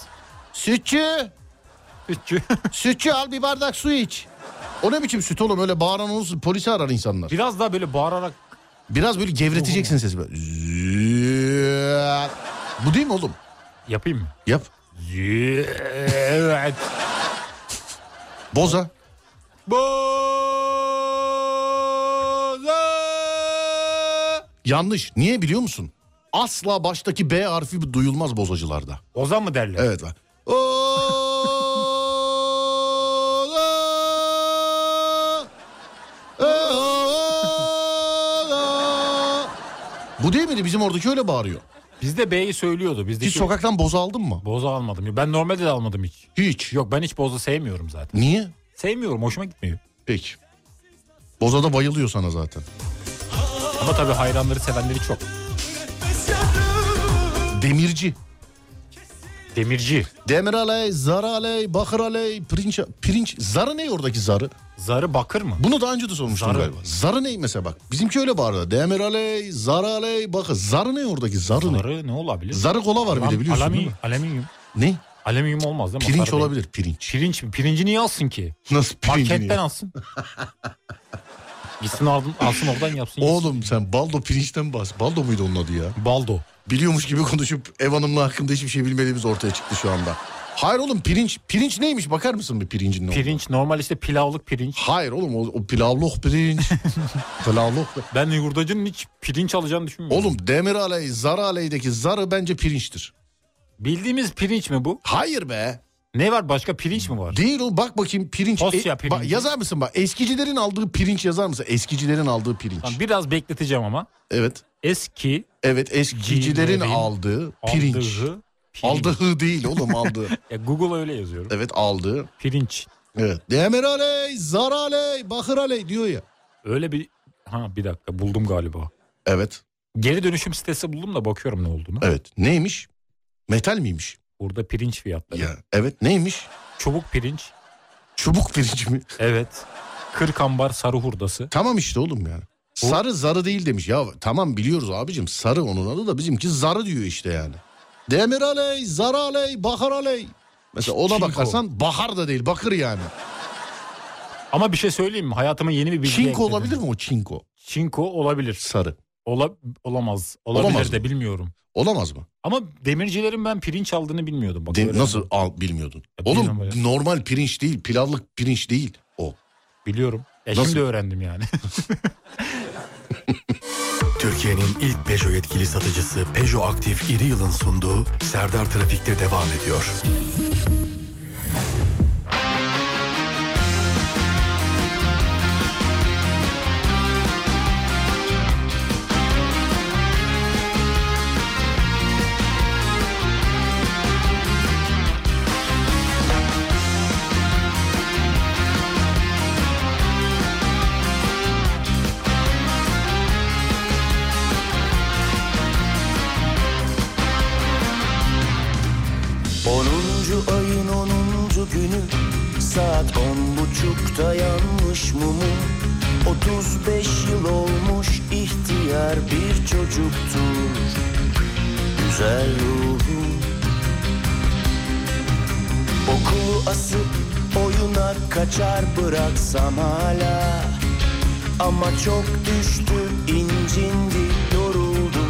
Sütçü. Sütçü. (laughs) Sütçü al bir bardak su iç. O ne biçim süt oğlum öyle bağıran olsun polisi arar insanlar. Biraz daha böyle bağırarak. Biraz böyle gevreteceksin sesi böyle. (laughs) Bu değil mi oğlum? Yapayım mı? Yap. Züğüt. Boza. Boza. Yanlış. Niye biliyor musun? Asla baştaki B harfi duyulmaz bozacılarda. Ozan mı derler? Evet. Bu değil miydi? Bizim oradaki öyle bağırıyor. Bizde B'yi söylüyordu. Bizdeki... Hiç sokaktan boza aldın mı? Boza almadım. Ben normalde de almadım hiç. Hiç. Yok ben hiç boza sevmiyorum zaten. Niye? Sevmiyorum hoşuma gitmiyor. Peki. Boza da bayılıyor sana zaten. Ama tabii hayranları sevenleri çok. Demirci. Demirci. Demir aley, zar aley, bakır aley, pirinç, pirinç. Zarı ne oradaki zarı? Zarı bakır mı? Bunu daha önce de sormuştum Zarı. galiba. Zarı ne mesela bak. Bizimki öyle bağırdı. Demir aley, zar aley, bakır. Zarı ne oradaki zarı, ne? Zarı ne olabilir? Zarı kola var bir de Alam- biliyorsun değil alüminyum, mi? alüminyum. Ne? Alüminyum olmaz değil mi? Pirinç değil. olabilir pirinç. Pirinç mi? Pirinci niye alsın ki? Nasıl pirinç? Marketten alsın. Gitsin alsın, alsın oradan yapsın. Oğlum sen baldo pirinçten bahs. Baldo muydu onun adı ya? Baldo. Biliyormuş gibi konuşup ev hanımlığı hakkında hiçbir şey bilmediğimiz ortaya çıktı şu anda. Hayır oğlum pirinç. Pirinç neymiş bakar mısın bir pirincin ne olduğunu? Pirinç normal işte pilavlık pirinç. Hayır oğlum o, o pilavlık pirinç. (laughs) pilavlık. Ben yurdacının hiç pirinç alacağını düşünmüyorum. Oğlum demir aley, zar aleydeki zarı bence pirinçtir. Bildiğimiz pirinç mi bu? Hayır be. Ne var başka pirinç mi var? Değil o bak bakayım pirinç. Tosya bak, pirinci. yazar mısın bak eskicilerin aldığı pirinç yazar mısın? Eskicilerin aldığı pirinç. Tamam, biraz bekleteceğim ama. Evet. Eski Evet eskicilerin Cilerin aldığı pirinç. aldığı pirinç. Aldığı değil oğlum aldığı. (laughs) Ya Google öyle yazıyorum. evet aldığı. Pirinç. Evet. Demir aley, zar aley, bakır aley diyor ya. Öyle bir... Ha bir dakika buldum galiba. Evet. Geri dönüşüm sitesi buldum da bakıyorum ne olduğunu. Evet. Neymiş? Metal miymiş? Burada pirinç fiyatları. Ya evet neymiş? Çubuk pirinç. Çubuk pirinç mi? Evet. Kırk ambar sarı hurdası. Tamam işte oğlum yani. Sarı zarı değil demiş. Ya tamam biliyoruz abicim sarı onun adı da bizimki zarı diyor işte yani. Demir aley, zar aley, bakır aley. Mesela ona Çinko. bakarsan bahar da değil bakır yani. Ama bir şey söyleyeyim mi? Hayatımın yeni bir bilgi Çinko ekledim. olabilir mi o çinko? Çinko olabilir. Sarı. Ola, olamaz. Olabilir Olamaz de mı? bilmiyorum. Olamaz mı? Ama demircilerin ben pirinç aldığını bilmiyordum. Bak, De- nasıl al bilmiyordun? Ya Oğlum normal pirinç değil, pilavlık pirinç değil. Biliyorum. Ya Nasıl? şimdi öğrendim yani. (laughs) Türkiye'nin ilk Peugeot yetkili satıcısı Peugeot Aktif İri Yıl'ın sunduğu Serdar Trafik'te devam ediyor. Ayın onuncu günü. Saat on buçukta yanmış mumum 35 yıl olmuş ihtiyar bir çocuktur. Güzel ruhum Okulu asıp oyuna kaçar bıraksam hala. Ama çok düştü incindi yoruldu.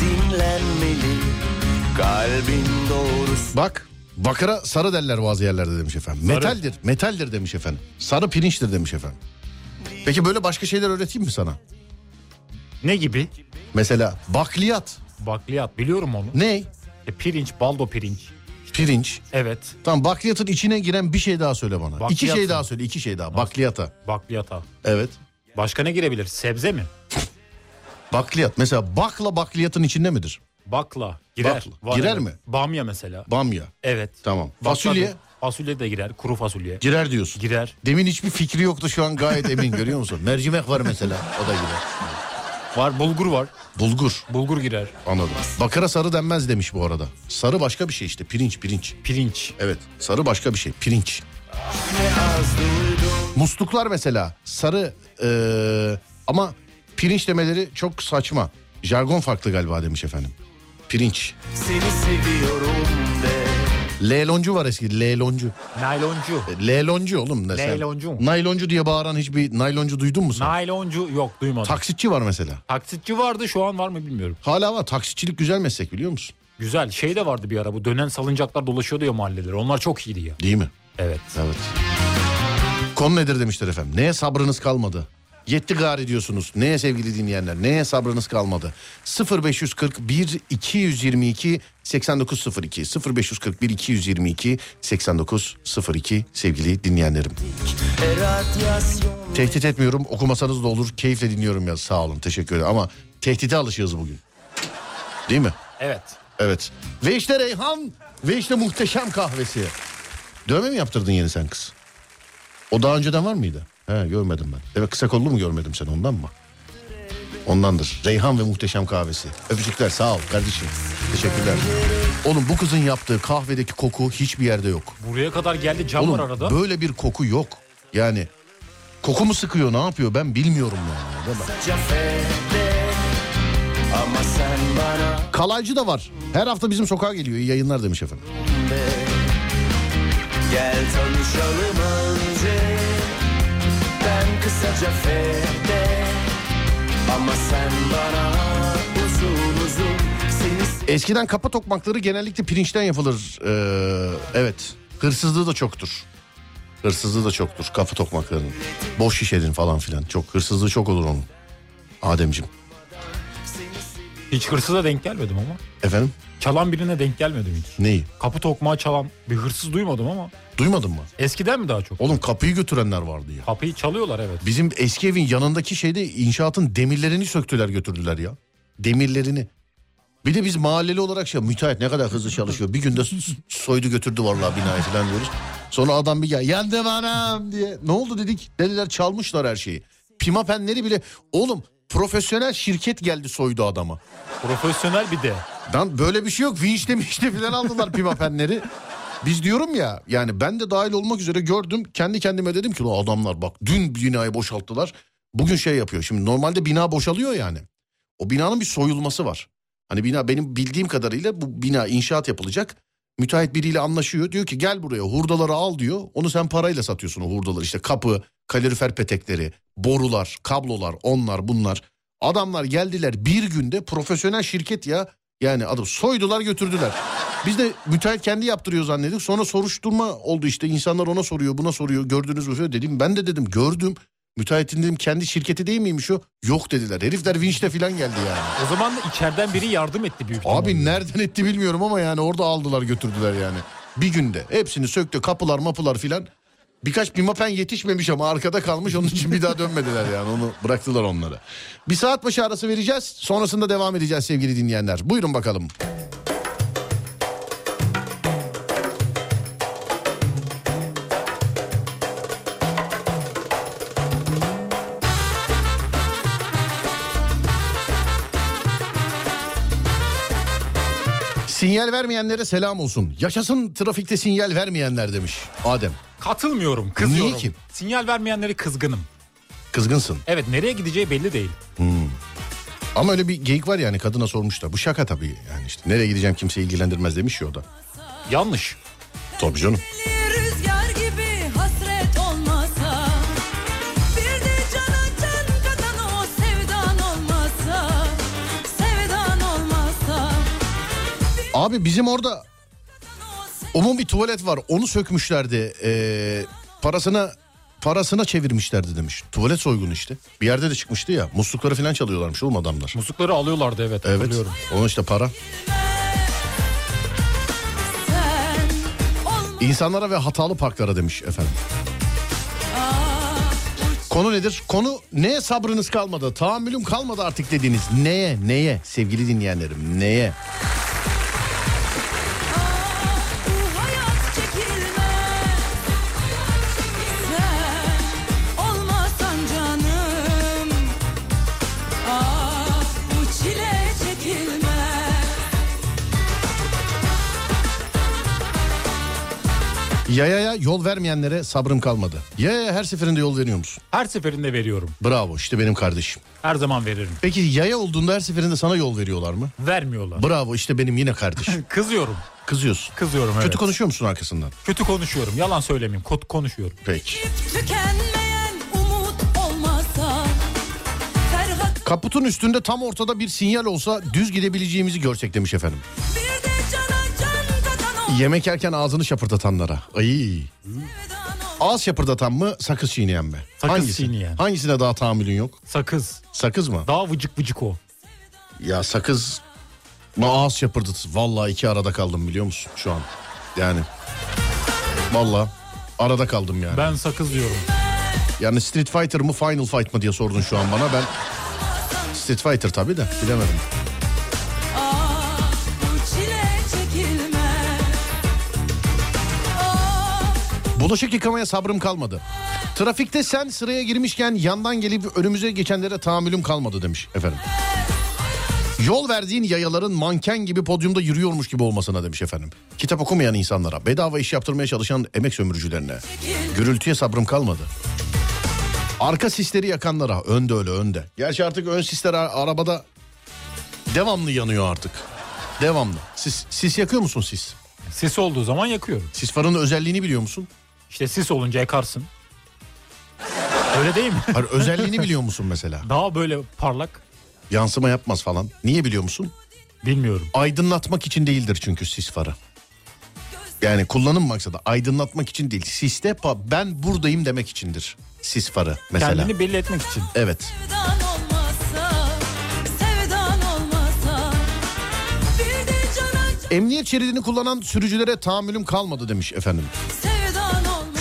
Dinlenmeli. Kalbin doğrusu. Bak bakıra sarı derler bazı yerlerde demiş efendim. Sarı. Metaldir, metaldir demiş efendim. Sarı pirinçtir demiş efendim. Peki böyle başka şeyler öğreteyim mi sana? ne gibi? Mesela bakliyat. Bakliyat. Biliyorum onu. Ne? E, pirinç, baldo pirinç. Pirinç. Evet. Tamam bakliyatın içine giren bir şey daha söyle bana. Bakliyat iki şey mı? daha söyle, iki şey daha. Bakliyata. Bakliyata. Evet. Başka ne girebilir? Sebze mi? Bakliyat. Mesela bakla bakliyatın içinde midir? Bakla. Girer. Bakla. Girer mi? Bamya mesela. Bamya. Evet. Tamam. Fasulye Fasulye de girer. Kuru fasulye. girer diyorsun. Girer. Demin hiçbir fikri yoktu şu an gayet emin görüyor musun? Mercimek var mesela o da girer. Var bulgur var. Bulgur Bulgur girer. anladım. Bakıra sarı denmez demiş bu arada. Sarı başka bir şey işte pirinç pirinç. Pirinç. Evet sarı başka bir şey pirinç. Musluklar mesela sarı eee, ama pirinç demeleri çok saçma. Jargon farklı galiba demiş efendim. Pirinç. Seni seviyorum de Leyloncu var eski leyloncu. Nayloncu. Leyloncu oğlum ne? Leyloncu mu? Nayloncu diye bağıran hiçbir nayloncu duydun mu sen? Nayloncu yok duymadım. Taksitçi var mesela. Taksitçi vardı şu an var mı bilmiyorum. Hala var. Taksitçilik güzel meslek biliyor musun? Güzel şey de vardı bir ara bu dönen salıncaklar dolaşıyordu ya mahalleleri. Onlar çok iyiydi ya. Değil mi? Evet. Evet. Konu nedir demişler efendim. Neye sabrınız kalmadı? Yetti gari diyorsunuz. Neye sevgili dinleyenler? Neye sabrınız kalmadı? 0541 222 8902 0541 222 8902 sevgili dinleyenlerim. Tehdit etmiyorum okumasanız da olur keyifle dinliyorum ya sağ olun teşekkür ederim ama tehdite alışığız bugün. Değil mi? Evet. Evet. Ve işte Reyhan ve işte muhteşem kahvesi. Dövme mi yaptırdın yeni sen kız? O daha önceden var mıydı? He görmedim ben. Evet kısa kollu mu görmedim sen ondan mı? Ondandır. Reyhan ve muhteşem kahvesi. Öpücükler sağ ol kardeşim. Teşekkürler. Oğlum bu kızın yaptığı kahvedeki koku hiçbir yerde yok. Buraya kadar geldi cam Oğlum var arada. böyle bir koku yok. Yani koku mu sıkıyor ne yapıyor ben bilmiyorum yani. Değil mi? Kalaycı da var. Her hafta bizim sokağa geliyor. İyi yayınlar demiş efendim. Gel tanışalım önce Ben kısaca fede Ama sen bana uzun uzun Seni Eskiden kapa tokmakları genellikle pirinçten yapılır. Ee, evet. Hırsızlığı da çoktur. Hırsızlığı da çoktur kafa tokmaklarının. Boş şişenin falan filan. Çok hırsızlığı çok olur onun. Ademcim. Hiç hırsıza denk gelmedim ama. Efendim? Çalan birine denk gelmedim hiç. Neyi? Kapı tokmağı çalan bir hırsız duymadım ama. Duymadın mı? Eskiden mi daha çok? Oğlum kapıyı götürenler vardı ya. Kapıyı çalıyorlar evet. Bizim eski evin yanındaki şeyde inşaatın demirlerini söktüler götürdüler ya. Demirlerini. Bir de biz mahalleli olarak şey müteahhit ne kadar hızlı çalışıyor. Bir günde soydu götürdü vallahi binayı falan diyoruz. Sonra adam bir gel yandım anam diye. Ne oldu dedik. Dediler çalmışlar her şeyi. Pimapenleri bile oğlum profesyonel şirket geldi soydu adama. Profesyonel bir de. Lan böyle bir şey yok. Vinçle minçle falan aldılar pimapenleri. Biz diyorum ya yani ben de dahil olmak üzere gördüm. Kendi kendime dedim ki "Ulan adamlar bak dün binayı boşalttılar. Bugün şey yapıyor. Şimdi normalde bina boşalıyor yani. O binanın bir soyulması var. Hani bina benim bildiğim kadarıyla bu bina inşaat yapılacak. Müteahhit biriyle anlaşıyor. Diyor ki gel buraya hurdaları al diyor. Onu sen parayla satıyorsun o hurdaları. İşte kapı, kalorifer petekleri, borular, kablolar, onlar bunlar. Adamlar geldiler bir günde profesyonel şirket ya. Yani adam soydular götürdüler. Biz de müteahhit kendi yaptırıyor zannediyorduk. Sonra soruşturma oldu işte. İnsanlar ona soruyor buna soruyor. Gördünüz mü? Dedim ben de dedim gördüm. Müteahhitin dedim kendi şirketi değil miymiş o? Yok dediler. Herifler vinçle falan geldi yani. O zaman içeriden biri yardım etti büyük ihtimalle. Abi nereden etti bilmiyorum ama yani orada aldılar götürdüler yani. Bir günde hepsini söktü kapılar mapılar filan. Birkaç pimapen yetişmemiş ama arkada kalmış onun için bir daha dönmediler yani onu bıraktılar onları. Bir saat başı arası vereceğiz sonrasında devam edeceğiz sevgili dinleyenler. Buyurun bakalım. Sinyal vermeyenlere selam olsun. Yaşasın trafikte sinyal vermeyenler demiş Adem. Katılmıyorum, kızıyorum. Niye ki? Sinyal vermeyenleri kızgınım. Kızgınsın. Evet nereye gideceği belli değil. Ama öyle bir geyik var yani kadına sormuşlar. Bu şaka tabii yani işte nereye gideceğim kimse ilgilendirmez demiş ya o da. Yanlış. Tabii canım. Abi bizim orada umum bir tuvalet var onu sökmüşlerdi. Ee, parasına parasına çevirmişlerdi demiş. Tuvalet soygunu işte. Bir yerde de çıkmıştı ya. Muslukları falan çalıyorlarmış oğlum adamlar. Muslukları alıyorlardı evet. Evet. hatırlıyorum. Onun işte para. İnsanlara ve hatalı parklara demiş efendim. Konu nedir? Konu neye sabrınız kalmadı? Tahammülüm kalmadı artık dediğiniz. Neye? Neye? Sevgili dinleyenlerim neye? bu Yayaya yol vermeyenlere sabrım kalmadı. Yayaya her seferinde yol veriyor musun? Her seferinde veriyorum. Bravo işte benim kardeşim. Her zaman veririm. Peki yaya olduğunda her seferinde sana yol veriyorlar mı? Vermiyorlar. Bravo işte benim yine kardeşim. (laughs) Kızıyorum. Kızıyorsun. Kızıyorum evet. Kötü konuşuyor musun arkasından? Kötü konuşuyorum. Yalan söylemeyeyim. Kot konuşuyorum. Peki. Kaputun üstünde tam ortada bir sinyal olsa düz gidebileceğimizi görsek demiş efendim. bir de Yemek yerken ağzını şapırdatanlara. Ay. Ağız şapırdatan mı sakız çiğneyen mi? Sakız Hangisi? çiğneyen. Hangisine daha tahammülün yok? Sakız. Sakız mı? Daha vıcık vıcık o. Ya sakız mı ağız şapırdatı. Vallahi iki arada kaldım biliyor musun şu an. Yani. Vallahi arada kaldım yani. Ben sakız diyorum. Yani Street Fighter mı Final Fight mı diye sordun şu an bana. Ben Street Fighter tabii de bilemedim. Bulaşık yıkamaya sabrım kalmadı. Trafikte sen sıraya girmişken yandan gelip önümüze geçenlere tahammülüm kalmadı demiş efendim. Yol verdiğin yayaların manken gibi podyumda yürüyormuş gibi olmasına demiş efendim. Kitap okumayan insanlara, bedava iş yaptırmaya çalışan emek sömürücülerine. Gürültüye sabrım kalmadı. Arka sisleri yakanlara, önde öyle önde. Gerçi artık ön sisler arabada devamlı yanıyor artık. Devamlı. Sis, sis yakıyor musun sis? Sis olduğu zaman yakıyorum. Sis farının özelliğini biliyor musun? İşte sis olunca yakarsın. Öyle değil mi? (laughs) Hayır, özelliğini biliyor musun mesela? Daha böyle parlak. Yansıma yapmaz falan. Niye biliyor musun? Bilmiyorum. Aydınlatmak için değildir çünkü sis farı. Yani kullanım maksadı aydınlatmak için değil. Siste pa- ben buradayım demek içindir. Sis farı mesela. Kendini belli etmek için. Evet. Emniyet şeridini kullanan sürücülere tahammülüm kalmadı demiş efendim. Sevdan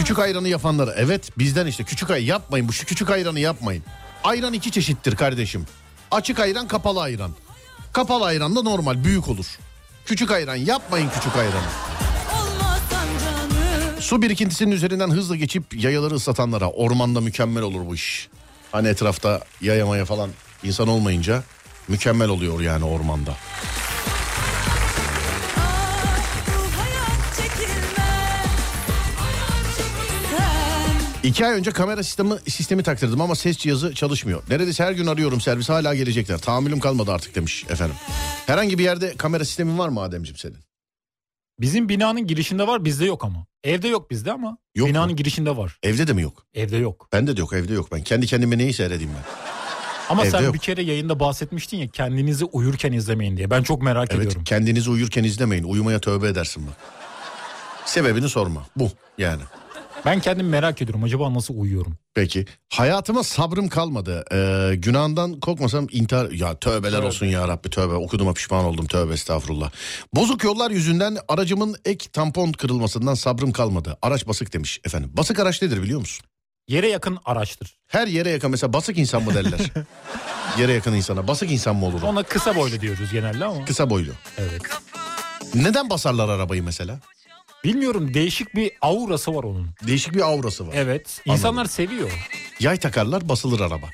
Küçük ayranı yapanlara evet bizden işte küçük ay yapmayın bu şu küçük ayranı yapmayın. Ayran iki çeşittir kardeşim. Açık ayran kapalı ayran. Kapalı ayran da normal büyük olur. Küçük ayran yapmayın küçük ayranı. Su birikintisinin üzerinden hızla geçip yayaları ıslatanlara ormanda mükemmel olur bu iş. Hani etrafta yayamaya falan insan olmayınca mükemmel oluyor yani ormanda. İki ay önce kamera sistemi, sistemi taktırdım ama ses cihazı çalışmıyor. Neredeyse her gün arıyorum servis hala gelecekler. Tahammülüm kalmadı artık demiş efendim. Herhangi bir yerde kamera sistemin var mı Ademciğim senin? Bizim binanın girişinde var bizde yok ama. Evde yok bizde ama Yok binanın mu? girişinde var. Evde de mi yok? Evde yok. Bende de yok evde yok ben. Kendi kendime neyi seyredeyim ben? Ama Evde sen yok. bir kere yayında bahsetmiştin ya kendinizi uyurken izlemeyin diye. Ben çok merak Evet ediyorum. kendinizi uyurken izlemeyin. Uyumaya tövbe edersin bak. Sebebini sorma. Bu yani. Ben kendimi merak ediyorum. Acaba nasıl uyuyorum? Peki. Hayatıma sabrım kalmadı. Ee, günahından korkmasam intihar... Ya tövbeler olsun ya Rabbi tövbe. Okuduğuma pişman oldum tövbe estağfurullah. Bozuk yollar yüzünden aracımın ek tampon kırılmasından sabrım kalmadı. Araç basık demiş efendim. Basık araç nedir biliyor musun? Yere yakın araçtır. Her yere yakın mesela basık insan mı derler? (laughs) yere yakın insana. Basık insan mı olur? Ona kısa boylu diyoruz genelde ama. Kısa boylu. Evet. Neden basarlar arabayı mesela? Bilmiyorum değişik bir aurası var onun. Değişik bir aurası var. Evet. İnsanlar seviyor. Yay takarlar basılır araba.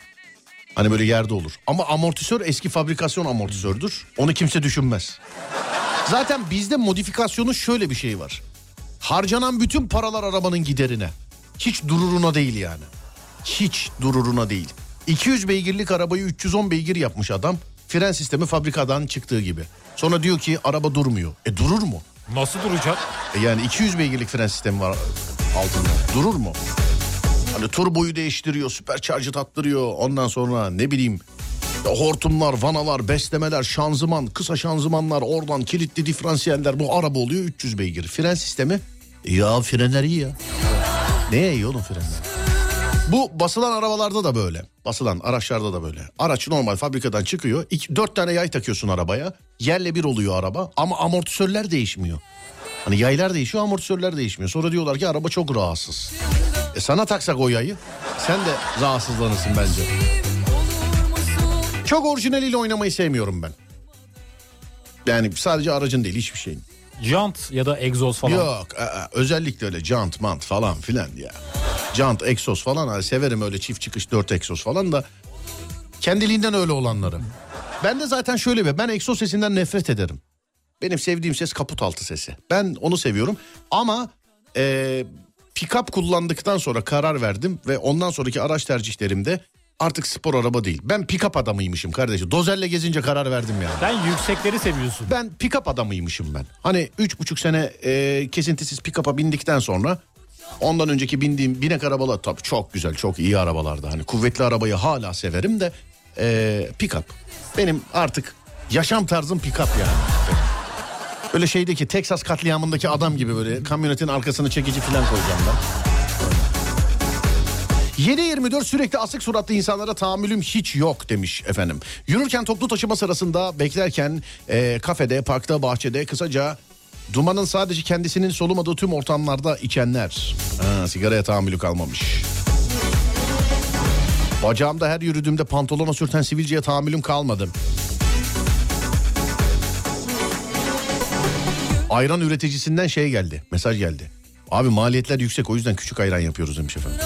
Hani böyle yerde olur. Ama amortisör eski fabrikasyon amortisördür. Onu kimse düşünmez. Zaten bizde modifikasyonun şöyle bir şey var. Harcanan bütün paralar arabanın giderine. Hiç dururuna değil yani. Hiç dururuna değil. 200 beygirlik arabayı 310 beygir yapmış adam. Fren sistemi fabrikadan çıktığı gibi. Sonra diyor ki araba durmuyor. E durur mu? Nasıl duracak? E yani 200 beygirlik fren sistemi var altında. Durur mu? Hani turboyu değiştiriyor, süpercharger tattırıyor. Ondan sonra ne bileyim hortumlar, vanalar, beslemeler, şanzıman, kısa şanzımanlar, oradan kilitli diferansiyeller. Bu araba oluyor 300 beygir. Fren sistemi ya frenler iyi ya. Neye iyi oğlum frenler? Bu basılan arabalarda da böyle. Basılan araçlarda da böyle. Araç normal fabrikadan çıkıyor. İki, dört tane yay takıyorsun arabaya. Yerle bir oluyor araba ama amortisörler değişmiyor. Hani yaylar değişiyor amortisörler değişmiyor. Sonra diyorlar ki araba çok rahatsız. E sana taksak o yayı sen de rahatsızlanırsın bence. Çok orijinaliyle oynamayı sevmiyorum ben. Yani sadece aracın değil hiçbir şeyin. Jant ya da egzoz falan. Yok aa, özellikle öyle jant mant falan filan ya. Jant egzoz falan hani severim öyle çift çıkış dört egzoz falan da kendiliğinden öyle olanları. Ben de zaten şöyle bir ben egzoz sesinden nefret ederim. Benim sevdiğim ses kaput altı sesi. Ben onu seviyorum ama e, pick-up kullandıktan sonra karar verdim ve ondan sonraki araç tercihlerimde artık spor araba değil. Ben pick-up adamıymışım kardeşim. Dozerle gezince karar verdim yani. Sen yüksekleri seviyorsun. Ben pick-up adamıymışım ben. Hani üç buçuk sene e, kesintisiz pick-up'a bindikten sonra ondan önceki bindiğim binek arabalar tabii çok güzel çok iyi arabalardı. Hani kuvvetli arabayı hala severim de e, pick-up. Benim artık yaşam tarzım pick-up yani. Öyle şeydeki Texas katliamındaki adam gibi böyle kamyonetin arkasını çekici falan koyacağım ben. 7-24 sürekli asık suratlı insanlara tahammülüm hiç yok demiş efendim. Yürürken toplu taşıma sırasında beklerken e, kafede, parkta, bahçede kısaca dumanın sadece kendisinin solumadığı tüm ortamlarda içenler. Ha, sigaraya tahammülü kalmamış. Bacağımda her yürüdüğümde pantolona sürten sivilceye tahammülüm kalmadı. Ayran üreticisinden şey geldi, mesaj geldi. Abi maliyetler yüksek o yüzden küçük ayran yapıyoruz demiş efendim.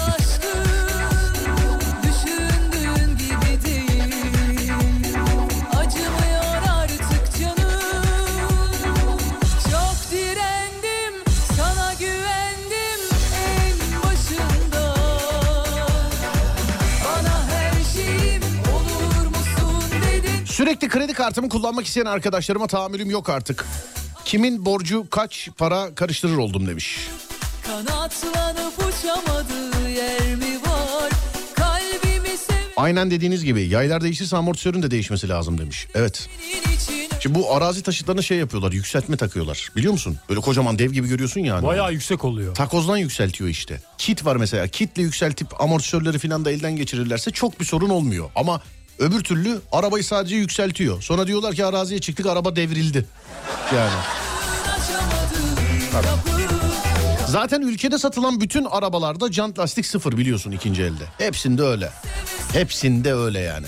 Sürekli kredi kartımı kullanmak isteyen arkadaşlarıma tahammülüm yok artık. Kimin borcu kaç para karıştırır oldum demiş. Kanatlanıp uçamadığı yer mi var Kalbimi Aynen dediğiniz gibi yaylar değişirse amortisörün de değişmesi lazım demiş. Evet. Şimdi bu arazi taşıtlarına şey yapıyorlar yükseltme takıyorlar biliyor musun? Böyle kocaman dev gibi görüyorsun yani. Bayağı yüksek oluyor. Takozdan yükseltiyor işte. Kit var mesela. Kitle yükseltip amortisörleri falan da elden geçirirlerse çok bir sorun olmuyor. Ama öbür türlü arabayı sadece yükseltiyor. Sonra diyorlar ki araziye çıktık araba devrildi. Yani. kapı Zaten ülkede satılan bütün arabalarda jant lastik sıfır biliyorsun ikinci elde. Hepsinde öyle. Hepsinde öyle yani.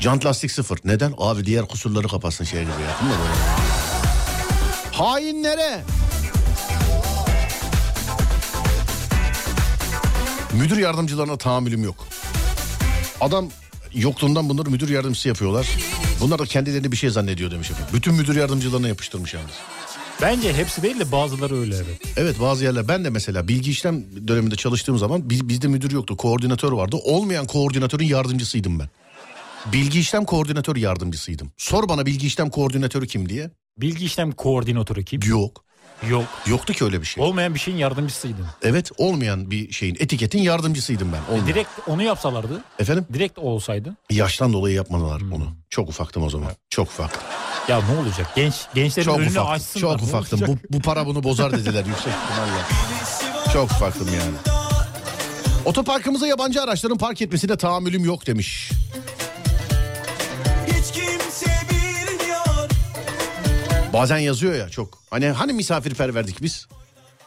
Jant lastik sıfır. Neden? Abi diğer kusurları kapatsın şey gibi ya. Hainlere. Müdür yardımcılarına tahammülüm yok. Adam yokluğundan bunları müdür yardımcısı yapıyorlar. Bunlar da kendilerini bir şey zannediyor demiş efendim. Bütün müdür yardımcılarına yapıştırmış yalnız. Bence hepsi değil de bazıları öyle evet. Evet bazı yerler ben de mesela bilgi işlem döneminde çalıştığım zaman biz, bizde müdür yoktu koordinatör vardı. Olmayan koordinatörün yardımcısıydım ben. Bilgi işlem koordinatör yardımcısıydım. Sor bana bilgi işlem koordinatörü kim diye. Bilgi işlem koordinatörü kim? Yok. Yok. Yoktu ki öyle bir şey. Olmayan bir şeyin yardımcısıydın. Evet olmayan bir şeyin etiketin yardımcısıydım ben. Olmayan. Direkt onu yapsalardı. Efendim Direkt olsaydı. yaştan dolayı yapmadılar onu. Çok ufaktım o zaman. Çok ufaktım. Ya ne olacak? Genç gençlerin Çok önünü ufaktım. açsınlar. Çok ufaktım. Bu, bu para bunu bozar dediler (laughs) yüksek ihtimalle. Çok ufaktım yani. Otoparkımıza yabancı araçların park etmesine tahammülüm yok demiş. Bazen yazıyor ya çok. Hani hani misafirperverdik biz?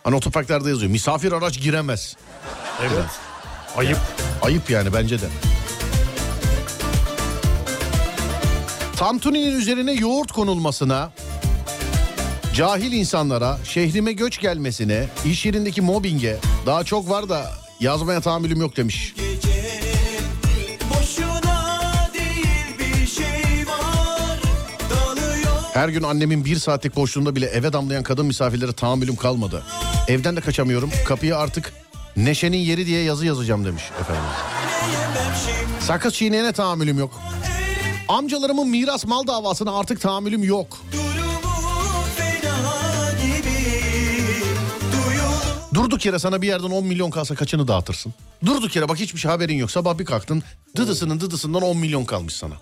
Hani otoparklarda yazıyor. Misafir araç giremez. Evet. Ayıp. Ayıp yani bence de. Tantuninin üzerine yoğurt konulmasına, cahil insanlara, şehrime göç gelmesine, iş yerindeki mobbinge daha çok var da yazmaya tahammülüm yok demiş. Boşuna Her gün annemin bir saatlik boşluğunda bile eve damlayan kadın misafirlere tahammülüm kalmadı. Evden de kaçamıyorum. Kapıya artık neşenin yeri diye yazı yazacağım demiş efendim. Sakız çiğneyene tahammülüm yok. Amcalarımın miras mal davasına artık tahammülüm yok. Durduk yere sana bir yerden 10 milyon kalsa kaçını dağıtırsın? Durduk yere bak hiçbir şey haberin yok. Sabah bir kalktın dıdısının dıdısından 10 milyon kalmış sana.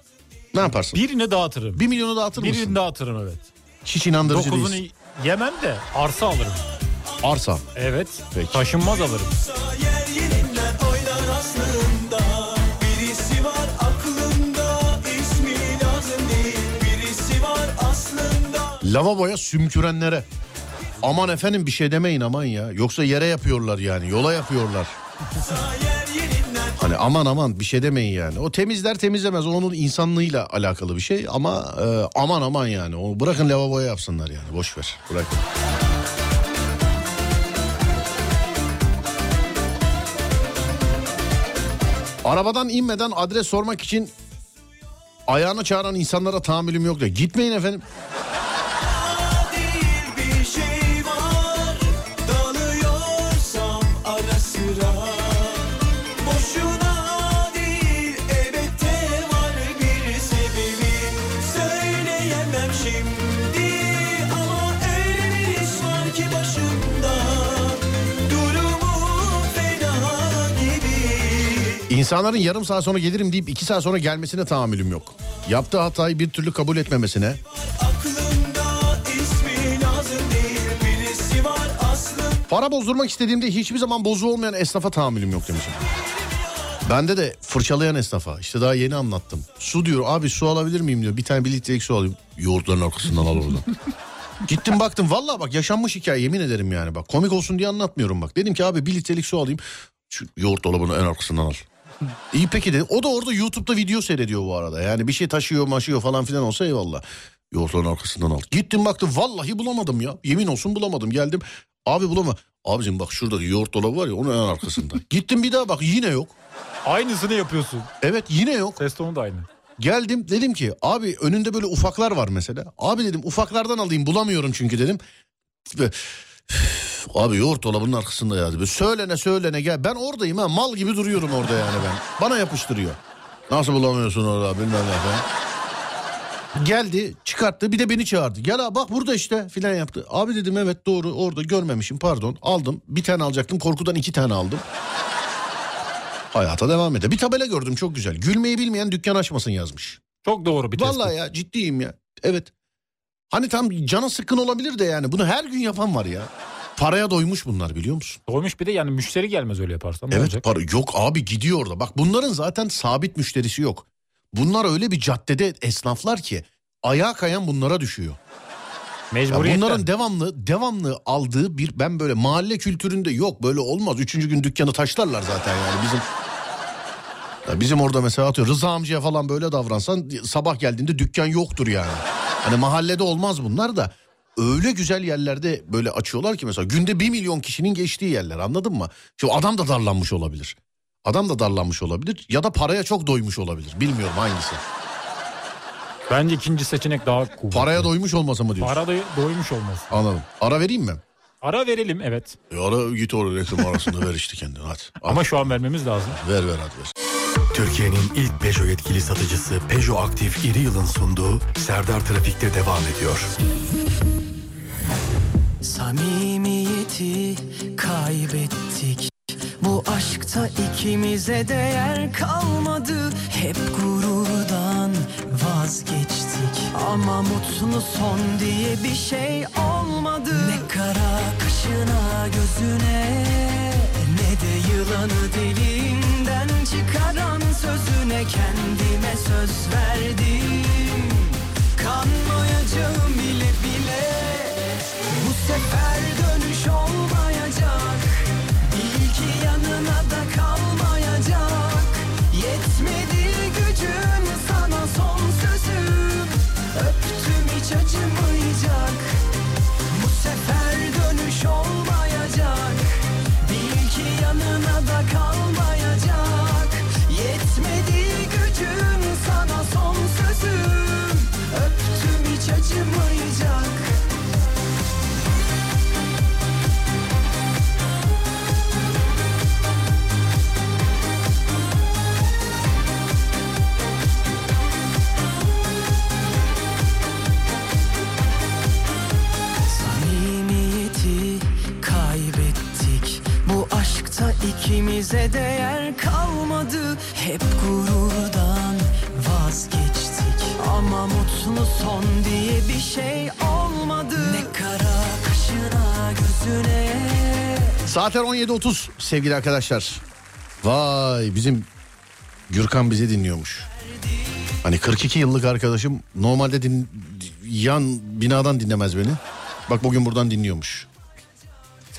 Ne yaparsın? Birini dağıtırım. Bir milyonu dağıtır mısın? Birini dağıtırım evet. Hiç inandırıcı Dokuzunu değilsin. yemem de arsa alırım. Arsa. Evet. Peki. Taşınmaz alırım. yer yerinden oynar aslında Birisi var aklımda ismi lazım değil Birisi var aslında Lavaboya sümkürenlere. Aman efendim bir şey demeyin aman ya. Yoksa yere yapıyorlar yani. Yola yapıyorlar. (laughs) Hani aman aman bir şey demeyin yani. O temizler temizlemez. O onun insanlığıyla alakalı bir şey. Ama e, aman aman yani. Onu bırakın lavaboya yapsınlar yani. Boş ver. Bırakın. Arabadan inmeden adres sormak için ayağını çağıran insanlara tahammülüm yok diyor. Gitmeyin efendim. İnsanların yarım saat sonra gelirim deyip iki saat sonra gelmesine tahammülüm yok. Yaptığı hatayı bir türlü kabul etmemesine, Para bozdurmak istediğimde hiçbir zaman bozu olmayan esnafa tahammülüm yok demişim. Bende de fırçalayan esnafa işte daha yeni anlattım. Su diyor abi su alabilir miyim diyor. Bir tane bir litrelik su alayım. Yoğurtların arkasından al oradan. (laughs) Gittim baktım vallahi bak yaşanmış hikaye yemin ederim yani bak. Komik olsun diye anlatmıyorum bak. Dedim ki abi bir litrelik su alayım. Şu yoğurt dolabının en arkasından al. İyi peki dedi. O da orada YouTube'da video seyrediyor bu arada. Yani bir şey taşıyor maşıyor falan filan olsa eyvallah. Yoğurtların arkasından al. Gittim baktım vallahi bulamadım ya. Yemin olsun bulamadım. Geldim abi bulama. Abicim bak şurada yoğurt dolabı var ya onun en arkasında. (laughs) Gittim bir daha bak yine yok. Aynısını yapıyorsun. Evet yine yok. Ses tonu da aynı. Geldim dedim ki abi önünde böyle ufaklar var mesela. Abi dedim ufaklardan alayım bulamıyorum çünkü dedim. Böyle, "Üf, Abi yoğurt dolabının arkasında ya. Böyle söylene söylene gel. Ben oradayım ha mal gibi duruyorum orada yani ben. Bana yapıştırıyor. Nasıl bulamıyorsun orada bilmem ne falan. Geldi çıkarttı bir de beni çağırdı. Gel abi bak burada işte filan yaptı. Abi dedim evet doğru orada görmemişim pardon aldım. Bir tane alacaktım korkudan iki tane aldım. Hayata devam ede. Bir tabela gördüm çok güzel. Gülmeyi bilmeyen dükkan açmasın yazmış. Çok doğru bir tespit. Vallahi ya ciddiyim ya. Evet. Hani tam canı sıkkın olabilir de yani bunu her gün yapan var ya. Paraya doymuş bunlar biliyor musun? Doymuş bir de yani müşteri gelmez öyle yaparsan. Evet para yok abi gidiyor orada. Bak bunların zaten sabit müşterisi yok. Bunlar öyle bir caddede esnaflar ki ayağa kayan bunlara düşüyor. Ya Mecburiyetten. bunların devamlı devamlı aldığı bir ben böyle mahalle kültüründe yok böyle olmaz. Üçüncü gün dükkanı taşlarlar zaten yani bizim. Ya bizim orada mesela atıyor Rıza amcaya falan böyle davransan sabah geldiğinde dükkan yoktur yani. Hani mahallede olmaz bunlar da öyle güzel yerlerde böyle açıyorlar ki mesela günde bir milyon kişinin geçtiği yerler anladın mı? Şimdi adam da darlanmış olabilir. Adam da darlanmış olabilir ya da paraya çok doymuş olabilir. Bilmiyorum hangisi. Bence ikinci seçenek daha kuvvetli. Paraya doymuş olmasa mı diyorsun? Para da doymuş olmaz. Anladım. Ara vereyim mi? Ara verelim evet. E ara git oraya reklam arasında ver işte kendini hadi. (laughs) Ama şu an vermemiz lazım. Ver ver hadi ver. Türkiye'nin ilk Peugeot yetkili satıcısı Peugeot Aktif İri Yıl'ın sunduğu Serdar Trafik'te devam ediyor. Samimiyeti kaybettik. Bu aşkta ikimize değer kalmadı. Hep gururdan vazgeçtik. Ama mutlu son diye bir şey olmadı. Ne kara kaşına gözüne Ne de yılanı dilinden çıkaran sözüne Kendime söz verdim. Kanmayacağım bile bile sefer dönüş olmayacak. Bil ki yanına da kalmayacak. Yetmedi gücün sana son sözüm Öptüm hiç acımayacak. Bu sefer dönüş olmayacak. Bil ki yanına da kalmayacak. Yetmedi gücün sana son sözüm Öptüm hiç acımayacak ikimize değer kalmadı Hep gururdan vazgeçtik Ama mutlu son diye bir şey olmadı Ne kara kaşına gözüne Saatler 17.30 sevgili arkadaşlar. Vay bizim Gürkan bizi dinliyormuş. Hani 42 yıllık arkadaşım normalde din, yan binadan dinlemez beni. Bak bugün buradan dinliyormuş.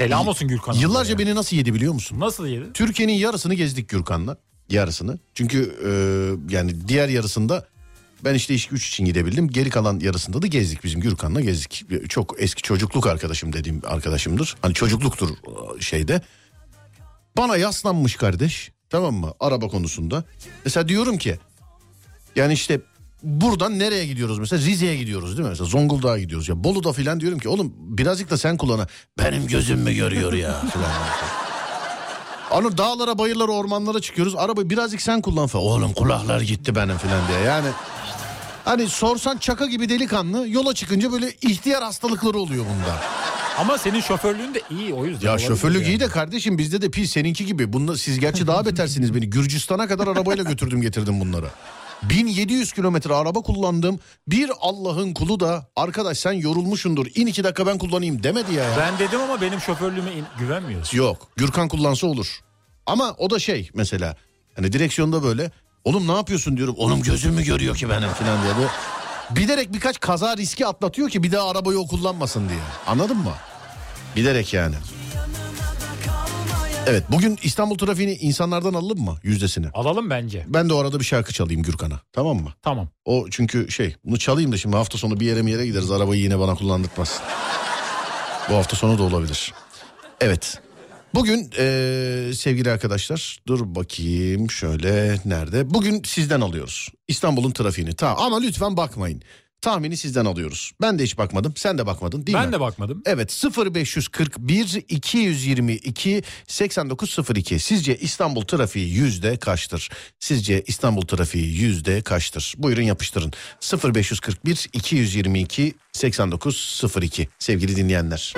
Selam olsun Gürkan. Yıllarca beni nasıl yedi biliyor musun? Nasıl yedi? Türkiye'nin yarısını gezdik Gürkan'la. Yarısını. Çünkü e, yani diğer yarısında ben işte iş güç için gidebildim. Geri kalan yarısında da gezdik bizim Gürkan'la gezdik. Çok eski çocukluk arkadaşım dediğim arkadaşımdır. Hani çocukluktur e, şeyde. Bana yaslanmış kardeş tamam mı araba konusunda. Mesela diyorum ki yani işte buradan nereye gidiyoruz mesela Rize'ye gidiyoruz değil mi? Mesela Zonguldak'a gidiyoruz ya Bolu'da falan diyorum ki oğlum birazcık da sen kullana. Benim gözüm mü görüyor ya falan. Onu dağlara, bayırlara, ormanlara çıkıyoruz. Arabayı birazcık sen kullan falan. Oğlum kulaklar gitti benim falan diye. Yani hani sorsan çaka gibi delikanlı yola çıkınca böyle ihtiyar hastalıkları oluyor bunda. Ama senin şoförlüğün de iyi o yüzden. Ya şoförlük yani. iyi de kardeşim bizde de pis seninki gibi. Bunlar, siz gerçi daha betersiniz beni. Gürcistan'a kadar arabayla götürdüm getirdim bunları. 1700 kilometre araba kullandım. Bir Allah'ın kulu da arkadaş sen yorulmuşundur in iki dakika ben kullanayım demedi ya. Ben dedim ama benim şoförlüğüme in- güvenmiyorsun. Yok Gürkan kullansa olur. Ama o da şey mesela hani direksiyonda böyle oğlum ne yapıyorsun diyorum. Oğlum gözüm mü görüyor ki benim falan diye. Böyle bilerek birkaç kaza riski atlatıyor ki bir daha arabayı o kullanmasın diye. Anladın mı? Bilerek yani. Evet bugün İstanbul trafiğini insanlardan alalım mı yüzdesini? Alalım bence. Ben de o arada bir şarkı çalayım Gürkan'a tamam mı? Tamam. O çünkü şey bunu çalayım da şimdi hafta sonu bir yere mi yere gideriz arabayı yine bana kullandırtmaz. Bu hafta sonu da olabilir. Evet. Bugün eee, sevgili arkadaşlar dur bakayım şöyle nerede? Bugün sizden alıyoruz İstanbul'un trafiğini. Tamam ama lütfen bakmayın. Tahmini sizden alıyoruz. Ben de hiç bakmadım. Sen de bakmadın değil mi? ben de bakmadım. Evet 0541 222 8902 sizce İstanbul trafiği yüzde kaçtır? Sizce İstanbul trafiği yüzde kaçtır? Buyurun yapıştırın 0541 222 8902 sevgili dinleyenler.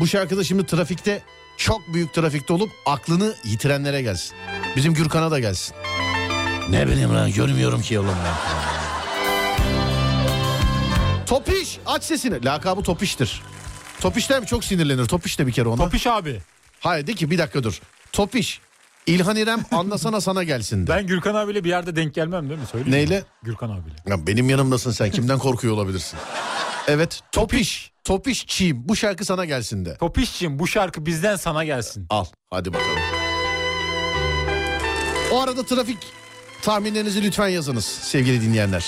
Bu şarkıda şimdi trafikte çok büyük trafikte olup aklını yitirenlere gelsin. Bizim Gürkan'a da gelsin. Ne bileyim lan görmüyorum ki oğlum ben. Topiş aç sesini. Lakabı Topiş'tir. Topiş'ten çok sinirlenir. Topiş de bir kere ona. Topiş abi. Hayır de ki bir dakika dur. Topiş. İlhan İrem anlasana (laughs) sana gelsin de. Ben Gürkan abiyle bir yerde denk gelmem değil mi? Söyleyeyim Neyle? Mi? Gürkan abiyle. Ya benim yanımdasın sen. Kimden korkuyor olabilirsin? Evet. Topiş. Topiş Çiğim. Bu şarkı sana gelsin de. Topişçim bu şarkı bizden sana gelsin. Al. Hadi bakalım. O arada trafik tahminlerinizi lütfen yazınız sevgili dinleyenler.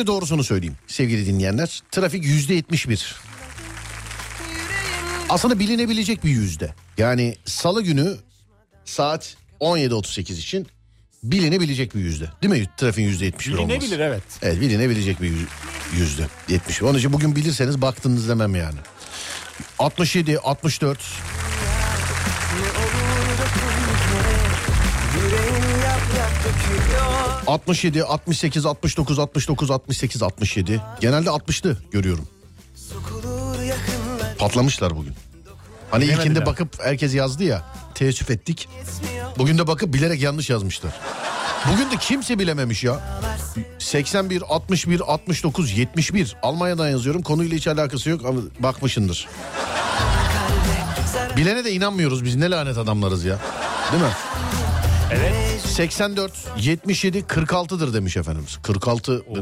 Önce doğrusunu söyleyeyim sevgili dinleyenler. Trafik yüzde yetmiş bir. Aslında bilinebilecek bir yüzde. Yani salı günü saat 17.38 için bilinebilecek bir yüzde. Değil mi? Trafiğin yüzde yetmiş bir olması. Bilinebilir evet. Evet bilinebilecek bir yüz- yüzde. Yetmiş. Onun için bugün bilirseniz baktınız demem yani. 67, 64. 67, 68, 69, 69, 68, 67. Genelde 60'lı görüyorum. Patlamışlar bugün. Hani ilkinde Bilemediler. bakıp herkes yazdı ya. Teessüf ettik. Bugün de bakıp bilerek yanlış yazmışlar. Bugün de kimse bilememiş ya. 81, 61, 69, 71. Almanya'dan yazıyorum. Konuyla hiç alakası yok ama bakmışındır. Bilene de inanmıyoruz biz. Ne lanet adamlarız ya. Değil mi? Evet. 84, 77, 46'dır demiş efendimiz. 46 Oo.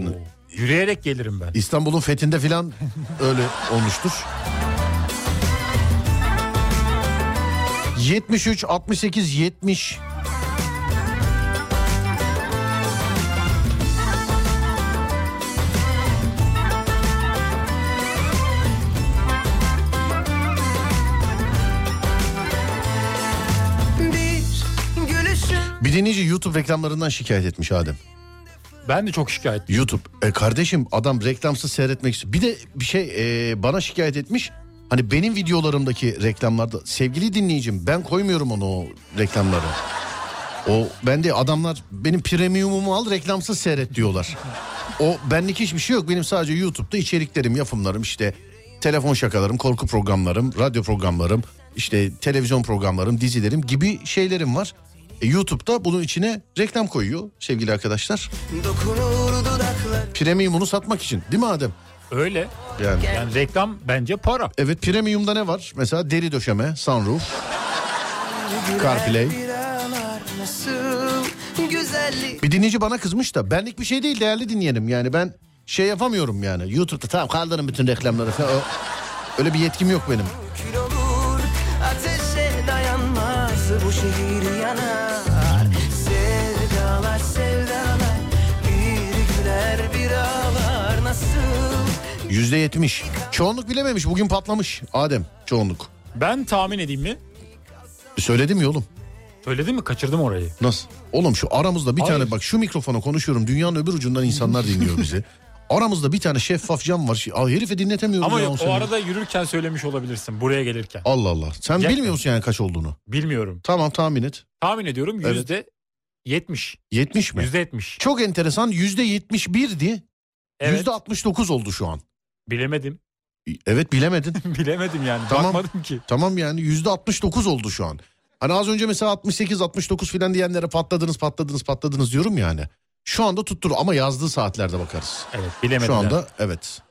Yürüyerek gelirim ben. İstanbul'un fethinde filan öyle olmuştur. 73, 68, 70. Bir dinleyici YouTube reklamlarından şikayet etmiş Adem. Ben de çok şikayet. YouTube. E kardeşim adam reklamsız seyretmek istiyor. Bir de bir şey e, bana şikayet etmiş. Hani benim videolarımdaki reklamlarda sevgili dinleyicim ben koymuyorum onu o reklamları. O ben de adamlar benim premiumumu al reklamsız seyret diyorlar. O benlik hiçbir şey yok. Benim sadece YouTube'da içeriklerim, yapımlarım işte telefon şakalarım, korku programlarım, radyo programlarım, işte televizyon programlarım, dizilerim gibi şeylerim var. E, YouTube'da bunun içine reklam koyuyor sevgili arkadaşlar. Premium'unu satmak için değil mi Adem? Öyle. Yani. Yani reklam bence para. Evet premium'da ne var? Mesela deri döşeme, sunroof, CarPlay. bir dinleyici bana kızmış da benlik bir şey değil değerli dinleyenim. Yani ben şey yapamıyorum yani. YouTube'da tamam kaldırın bütün reklamları falan. O- Öyle bir yetkim yok benim. kül olur ateşe dayanmaz bu şehir Yüzde yetmiş. Çoğunluk bilememiş. Bugün patlamış. Adem çoğunluk. Ben tahmin edeyim mi? Söyledim ya oğlum. Söyledim mi? Kaçırdım orayı. Nasıl? Oğlum şu aramızda bir Hayır. tane bak şu mikrofona konuşuyorum. Dünyanın öbür ucundan insanlar (laughs) dinliyor bizi. Aramızda bir tane şeffaf cam var. Aa, herife dinletemiyorum Ama ya yok o arada yürürken söylemiş olabilirsin. Buraya gelirken. Allah Allah. Sen Gerçekten. bilmiyor musun yani kaç olduğunu? Bilmiyorum. Tamam tahmin et. Tahmin ediyorum Evet. yüzde yetmiş. 70 mi? Yüzde yetmiş. Çok enteresan yüzde 71'di. Evet. Yüzde 69 oldu şu an. Bilemedim. Evet bilemedin. (laughs) Bilemedim yani. Tamam. Bakmadım ki. tamam yani yüzde 69 oldu şu an. Hani az önce mesela 68 69 filan diyenlere patladınız patladınız patladınız diyorum yani. Şu anda tuttur ama yazdığı saatlerde bakarız. Evet bilemedim. Şu anda evet.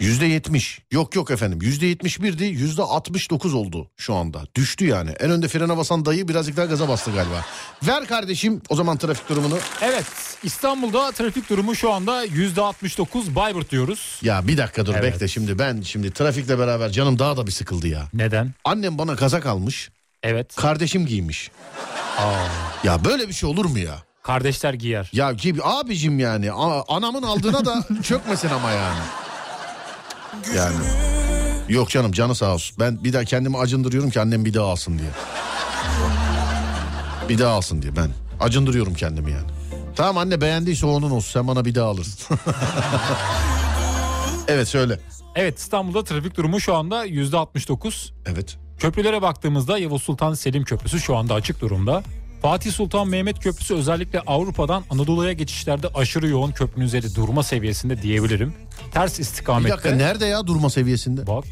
Yüzde 70. Yok yok efendim. Yüzde 71'di. Yüzde 69 oldu şu anda. Düştü yani. En önde frene basan dayı birazcık daha gaza bastı galiba. Ver kardeşim o zaman trafik durumunu. Evet İstanbul'da trafik durumu şu anda yüzde 69 Bayburt diyoruz. Ya bir dakika dur Evet. bekle şimdi ben şimdi trafikle beraber canım daha da bir sıkıldı ya. Neden? Annem bana kazak almış. Evet. Kardeşim giymiş. Aa, Ya böyle bir şey olur mu ya? kardeşler giyer. Ya gibi abicim yani anamın aldığına da (laughs) çökmesin ama yani. Yani. Yok canım canı sağ olsun. Ben bir daha kendimi acındırıyorum ki annem bir daha alsın diye. Bir daha alsın diye ben. Acındırıyorum kendimi yani. Tamam anne beğendiyse onun olsun sen bana bir daha alırsın. (laughs) evet söyle. Evet İstanbul'da trafik durumu şu anda yüzde 69. Evet. Köprülere baktığımızda Yavuz Sultan Selim Köprüsü şu anda açık durumda. Fatih Sultan Mehmet Köprüsü özellikle Avrupa'dan Anadolu'ya geçişlerde aşırı yoğun köprünün üzeri durma seviyesinde diyebilirim. Ters Bir istikamette. dakika nerede ya durma seviyesinde? Bak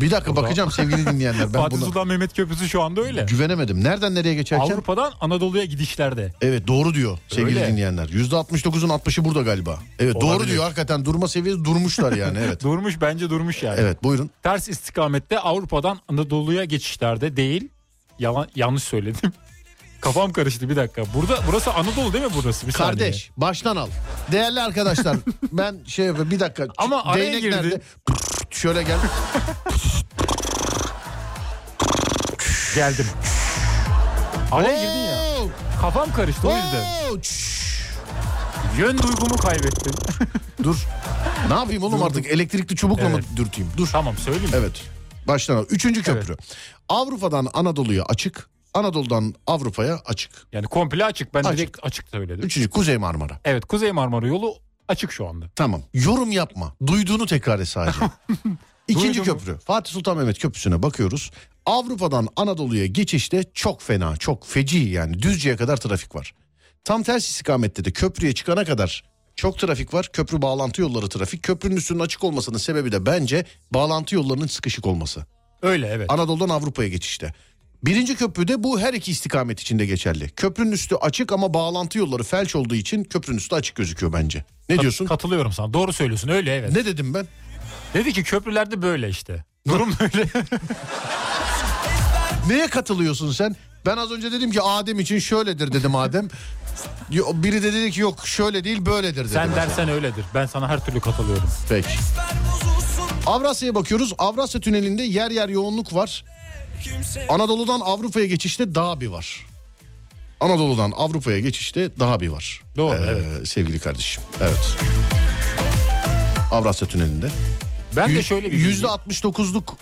Bir dakika Burada. bakacağım sevgili dinleyenler. Ben Fatih buna Sultan Mehmet Köprüsü şu anda öyle. güvenemedim. Nereden nereye geçerken? Avrupa'dan Anadolu'ya gidişlerde. Evet doğru diyor sevgili Öyle. dinleyenler. %69'un 60'ı burada galiba. Evet doğru Olabilir. diyor hakikaten durma seviyesi durmuşlar yani (laughs) evet. Durmuş bence durmuş yani. evet buyurun. Ters istikamette Avrupa'dan Anadolu'ya geçişlerde değil. Yalan, yanlış söyledim. Kafam karıştı bir dakika. Burada burası Anadolu değil mi burası? Bir saniye. Kardeş baştan al. Değerli arkadaşlar (laughs) ben şey yapayım bir dakika. Ama araya Değnek girdi. nerede? Şöyle gel. Geldim. Araya girdin ya. Kafam karıştı o yüzden. oo. Yön duygumu kaybettim. (laughs) Dur. Ne yapayım oğlum artık elektrikli çubukla mı Evet. dürteyim? Dur. tamam söyleyeyim. mi? Evet. Baştan al. Üçüncü köprü. Avrupa'dan Anadolu'ya açık. Anadolu'dan Avrupa'ya açık. Yani komple açık. Ben Açık. direkt açık söyledim. Üçüncü Kuzey Marmara. Evet Kuzey Marmara yolu açık şu anda. Tamam. Yorum yapma. Duyduğunu tekrar et sadece. (laughs) İkinci Duydum. köprü. Fatih Sultan Mehmet Köprüsü'ne bakıyoruz. Avrupa'dan Anadolu'ya geçişte çok fena, çok feci yani Düzce'ye kadar trafik var. Tam ters istikamette de köprüye çıkana kadar çok trafik var. Köprü bağlantı yolları trafik. Köprünün üstünün açık olmasının sebebi de bence bağlantı yollarının sıkışık olması. Öyle evet. Anadolu'dan Avrupa'ya geçişte. Birinci köprüde bu her iki istikamet içinde geçerli. Köprünün üstü açık ama bağlantı yolları felç olduğu için köprünün üstü açık gözüküyor bence. Ne Kat- diyorsun? Katılıyorum sana. Doğru söylüyorsun. Öyle evet. Ne dedim ben? Dedi ki köprülerde böyle işte. Durum (laughs) böyle. Neye katılıyorsun sen? Ben az önce dedim ki Adem için şöyledir dedim Adem. Biri de dedi ki yok şöyle değil böyledir dedi. Sen mesela. dersen öyledir. Ben sana her türlü katılıyorum. Peki. Avrasya'ya bakıyoruz. Avrasya Tüneli'nde yer yer yoğunluk var. Anadolu'dan Avrupa'ya geçişte daha bir var. Anadolu'dan Avrupa'ya geçişte daha bir var. Doğru, Ee, evet. Sevgili kardeşim. Evet. Avrasya Tüneli'nde. Ben de Yüz- şöyle bir Yüzde 69'luk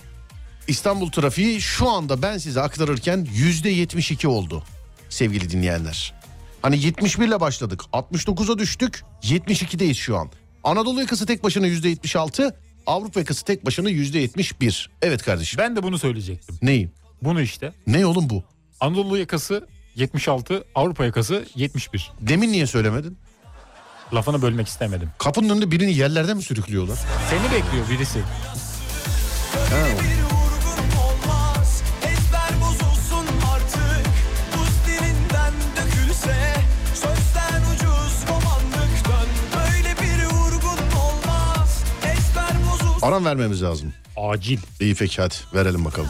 İstanbul trafiği şu anda ben size aktarırken yüzde 72 oldu sevgili dinleyenler. Hani 71 ile başladık 69'a düştük 72'deyiz şu an. Anadolu yakası tek başına yüzde 76 Avrupa yakası tek başına yüzde 71. Evet kardeşim. Ben de bunu söyleyecektim. Neyi? Bunu işte. Ne oğlum bu? Anadolu yakası 76, Avrupa yakası 71. Demin niye söylemedin? Lafını bölmek istemedim. Kapının önünde birini yerlerden mi sürüklüyorlar? Seni bekliyor birisi. olmaz Aram vermemiz lazım. Acil. İyi peki hadi verelim bakalım.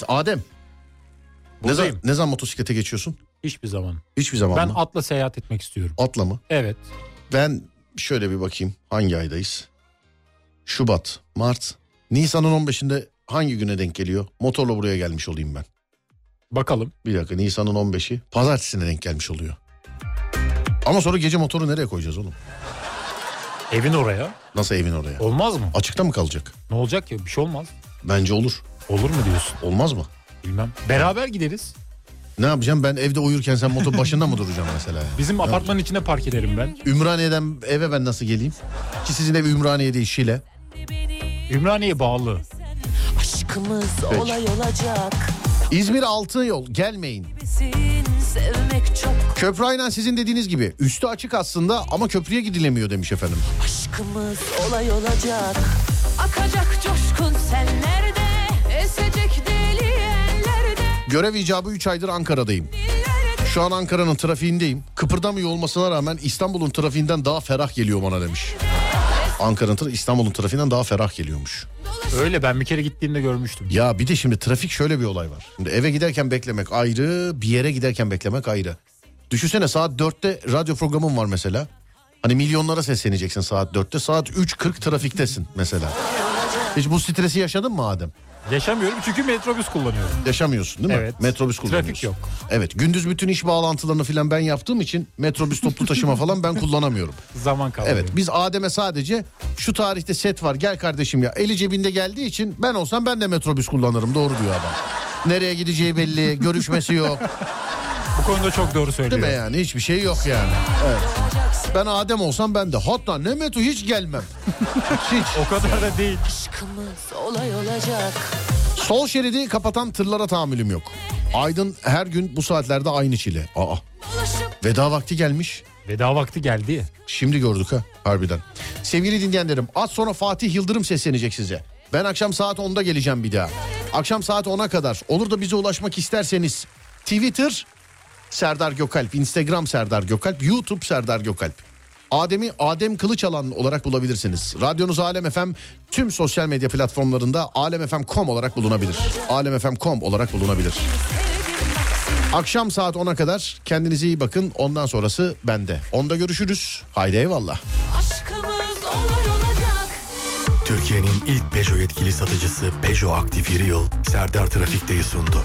Evet Adem. Ne zaman, ne zaman motosiklete geçiyorsun? Hiçbir zaman. Hiçbir zaman Ben mı? atla seyahat etmek istiyorum. Atla mı? Evet. Ben şöyle bir bakayım hangi aydayız? Şubat, Mart, Nisan'ın 15'inde hangi güne denk geliyor? Motorla buraya gelmiş olayım ben. Bakalım. Bir dakika Nisan'ın 15'i pazartesine denk gelmiş oluyor. Ama sonra gece motoru nereye koyacağız oğlum? Evin oraya. Nasıl evin oraya? Olmaz mı? Açıkta mı kalacak? Ne olacak ki? Bir şey olmaz. Bence olur. Olur mu diyorsun? Olmaz mı? Bilmem. Beraber gideriz. Ne yapacağım ben evde uyurken sen motor başında mı duracaksın mesela? ya? Bizim apartmanın içine park ederim ben. Ümraniye'den eve ben nasıl geleyim? Ki sizin ev Ümraniye değil Şile. Ümraniye bağlı. Aşkımız Peki. olay olacak İzmir altı yol gelmeyin. Köprü aynen sizin dediğiniz gibi. Üstü açık aslında ama köprüye gidilemiyor demiş efendim. Aşkımız olay olacak Akacak coşkun sellerde Görev icabı 3 aydır Ankara'dayım. Şu an Ankara'nın trafiğindeyim. Kıpırdamıyor olmasına rağmen İstanbul'un trafiğinden daha ferah geliyor bana demiş. Ankara'nın İstanbul'un trafiğinden daha ferah geliyormuş. Öyle ben bir kere gittiğimde görmüştüm. Ya bir de şimdi trafik şöyle bir olay var. Şimdi eve giderken beklemek ayrı, bir yere giderken beklemek ayrı. Düşünsene saat 4'te radyo programın var mesela. Hani milyonlara sesleneceksin saat 4'te. Saat 3.40 trafiktesin mesela. Hiç bu stresi yaşadın mı Adem? Yaşamıyorum çünkü metrobüs kullanıyorum. Yaşamıyorsun değil mi? Evet. Metrobüs kullanıyorsun. Trafik yok. Evet gündüz bütün iş bağlantılarını falan ben yaptığım için metrobüs toplu taşıma falan ben kullanamıyorum. (laughs) Zaman kalıyor. Evet biz Adem'e sadece şu tarihte set var gel kardeşim ya eli cebinde geldiği için ben olsam ben de metrobüs kullanırım doğru diyor adam. Nereye gideceği belli görüşmesi yok Bu konuda çok doğru değil söylüyor. mi yani hiçbir şey yok yani. Evet. Ben Adem olsam ben de hatta ne metro hiç gelmem. (laughs) hiç. O kadar da değil. Aşkımız olay olacak Sol şeridi kapatan tırlara tahammülüm yok. Aydın her gün bu saatlerde aynı çile. Aa. Veda vakti gelmiş. Veda vakti geldi. Şimdi gördük ha harbiden. Sevgili dinleyenlerim az sonra Fatih Yıldırım seslenecek size. Ben akşam saat 10'da geleceğim bir daha. Akşam saat 10'a kadar olur da bize ulaşmak isterseniz Twitter Serdar Gökalp, Instagram Serdar Gökalp, YouTube Serdar Gökalp. Adem'i Adem Kılıçalan olarak bulabilirsiniz. Radyonuz Alem FM tüm sosyal medya platformlarında alemfm.com olarak bulunabilir. alemfm.com olarak bulunabilir. Akşam saat 10'a kadar kendinize iyi bakın. Ondan sonrası bende. Onda görüşürüz. Haydi eyvallah. Aşkımız olay olacak Türkiye'nin ilk Peugeot yetkili satıcısı Peugeot Aktif Yeri Yıl Serdar Trafik'teyi sundu.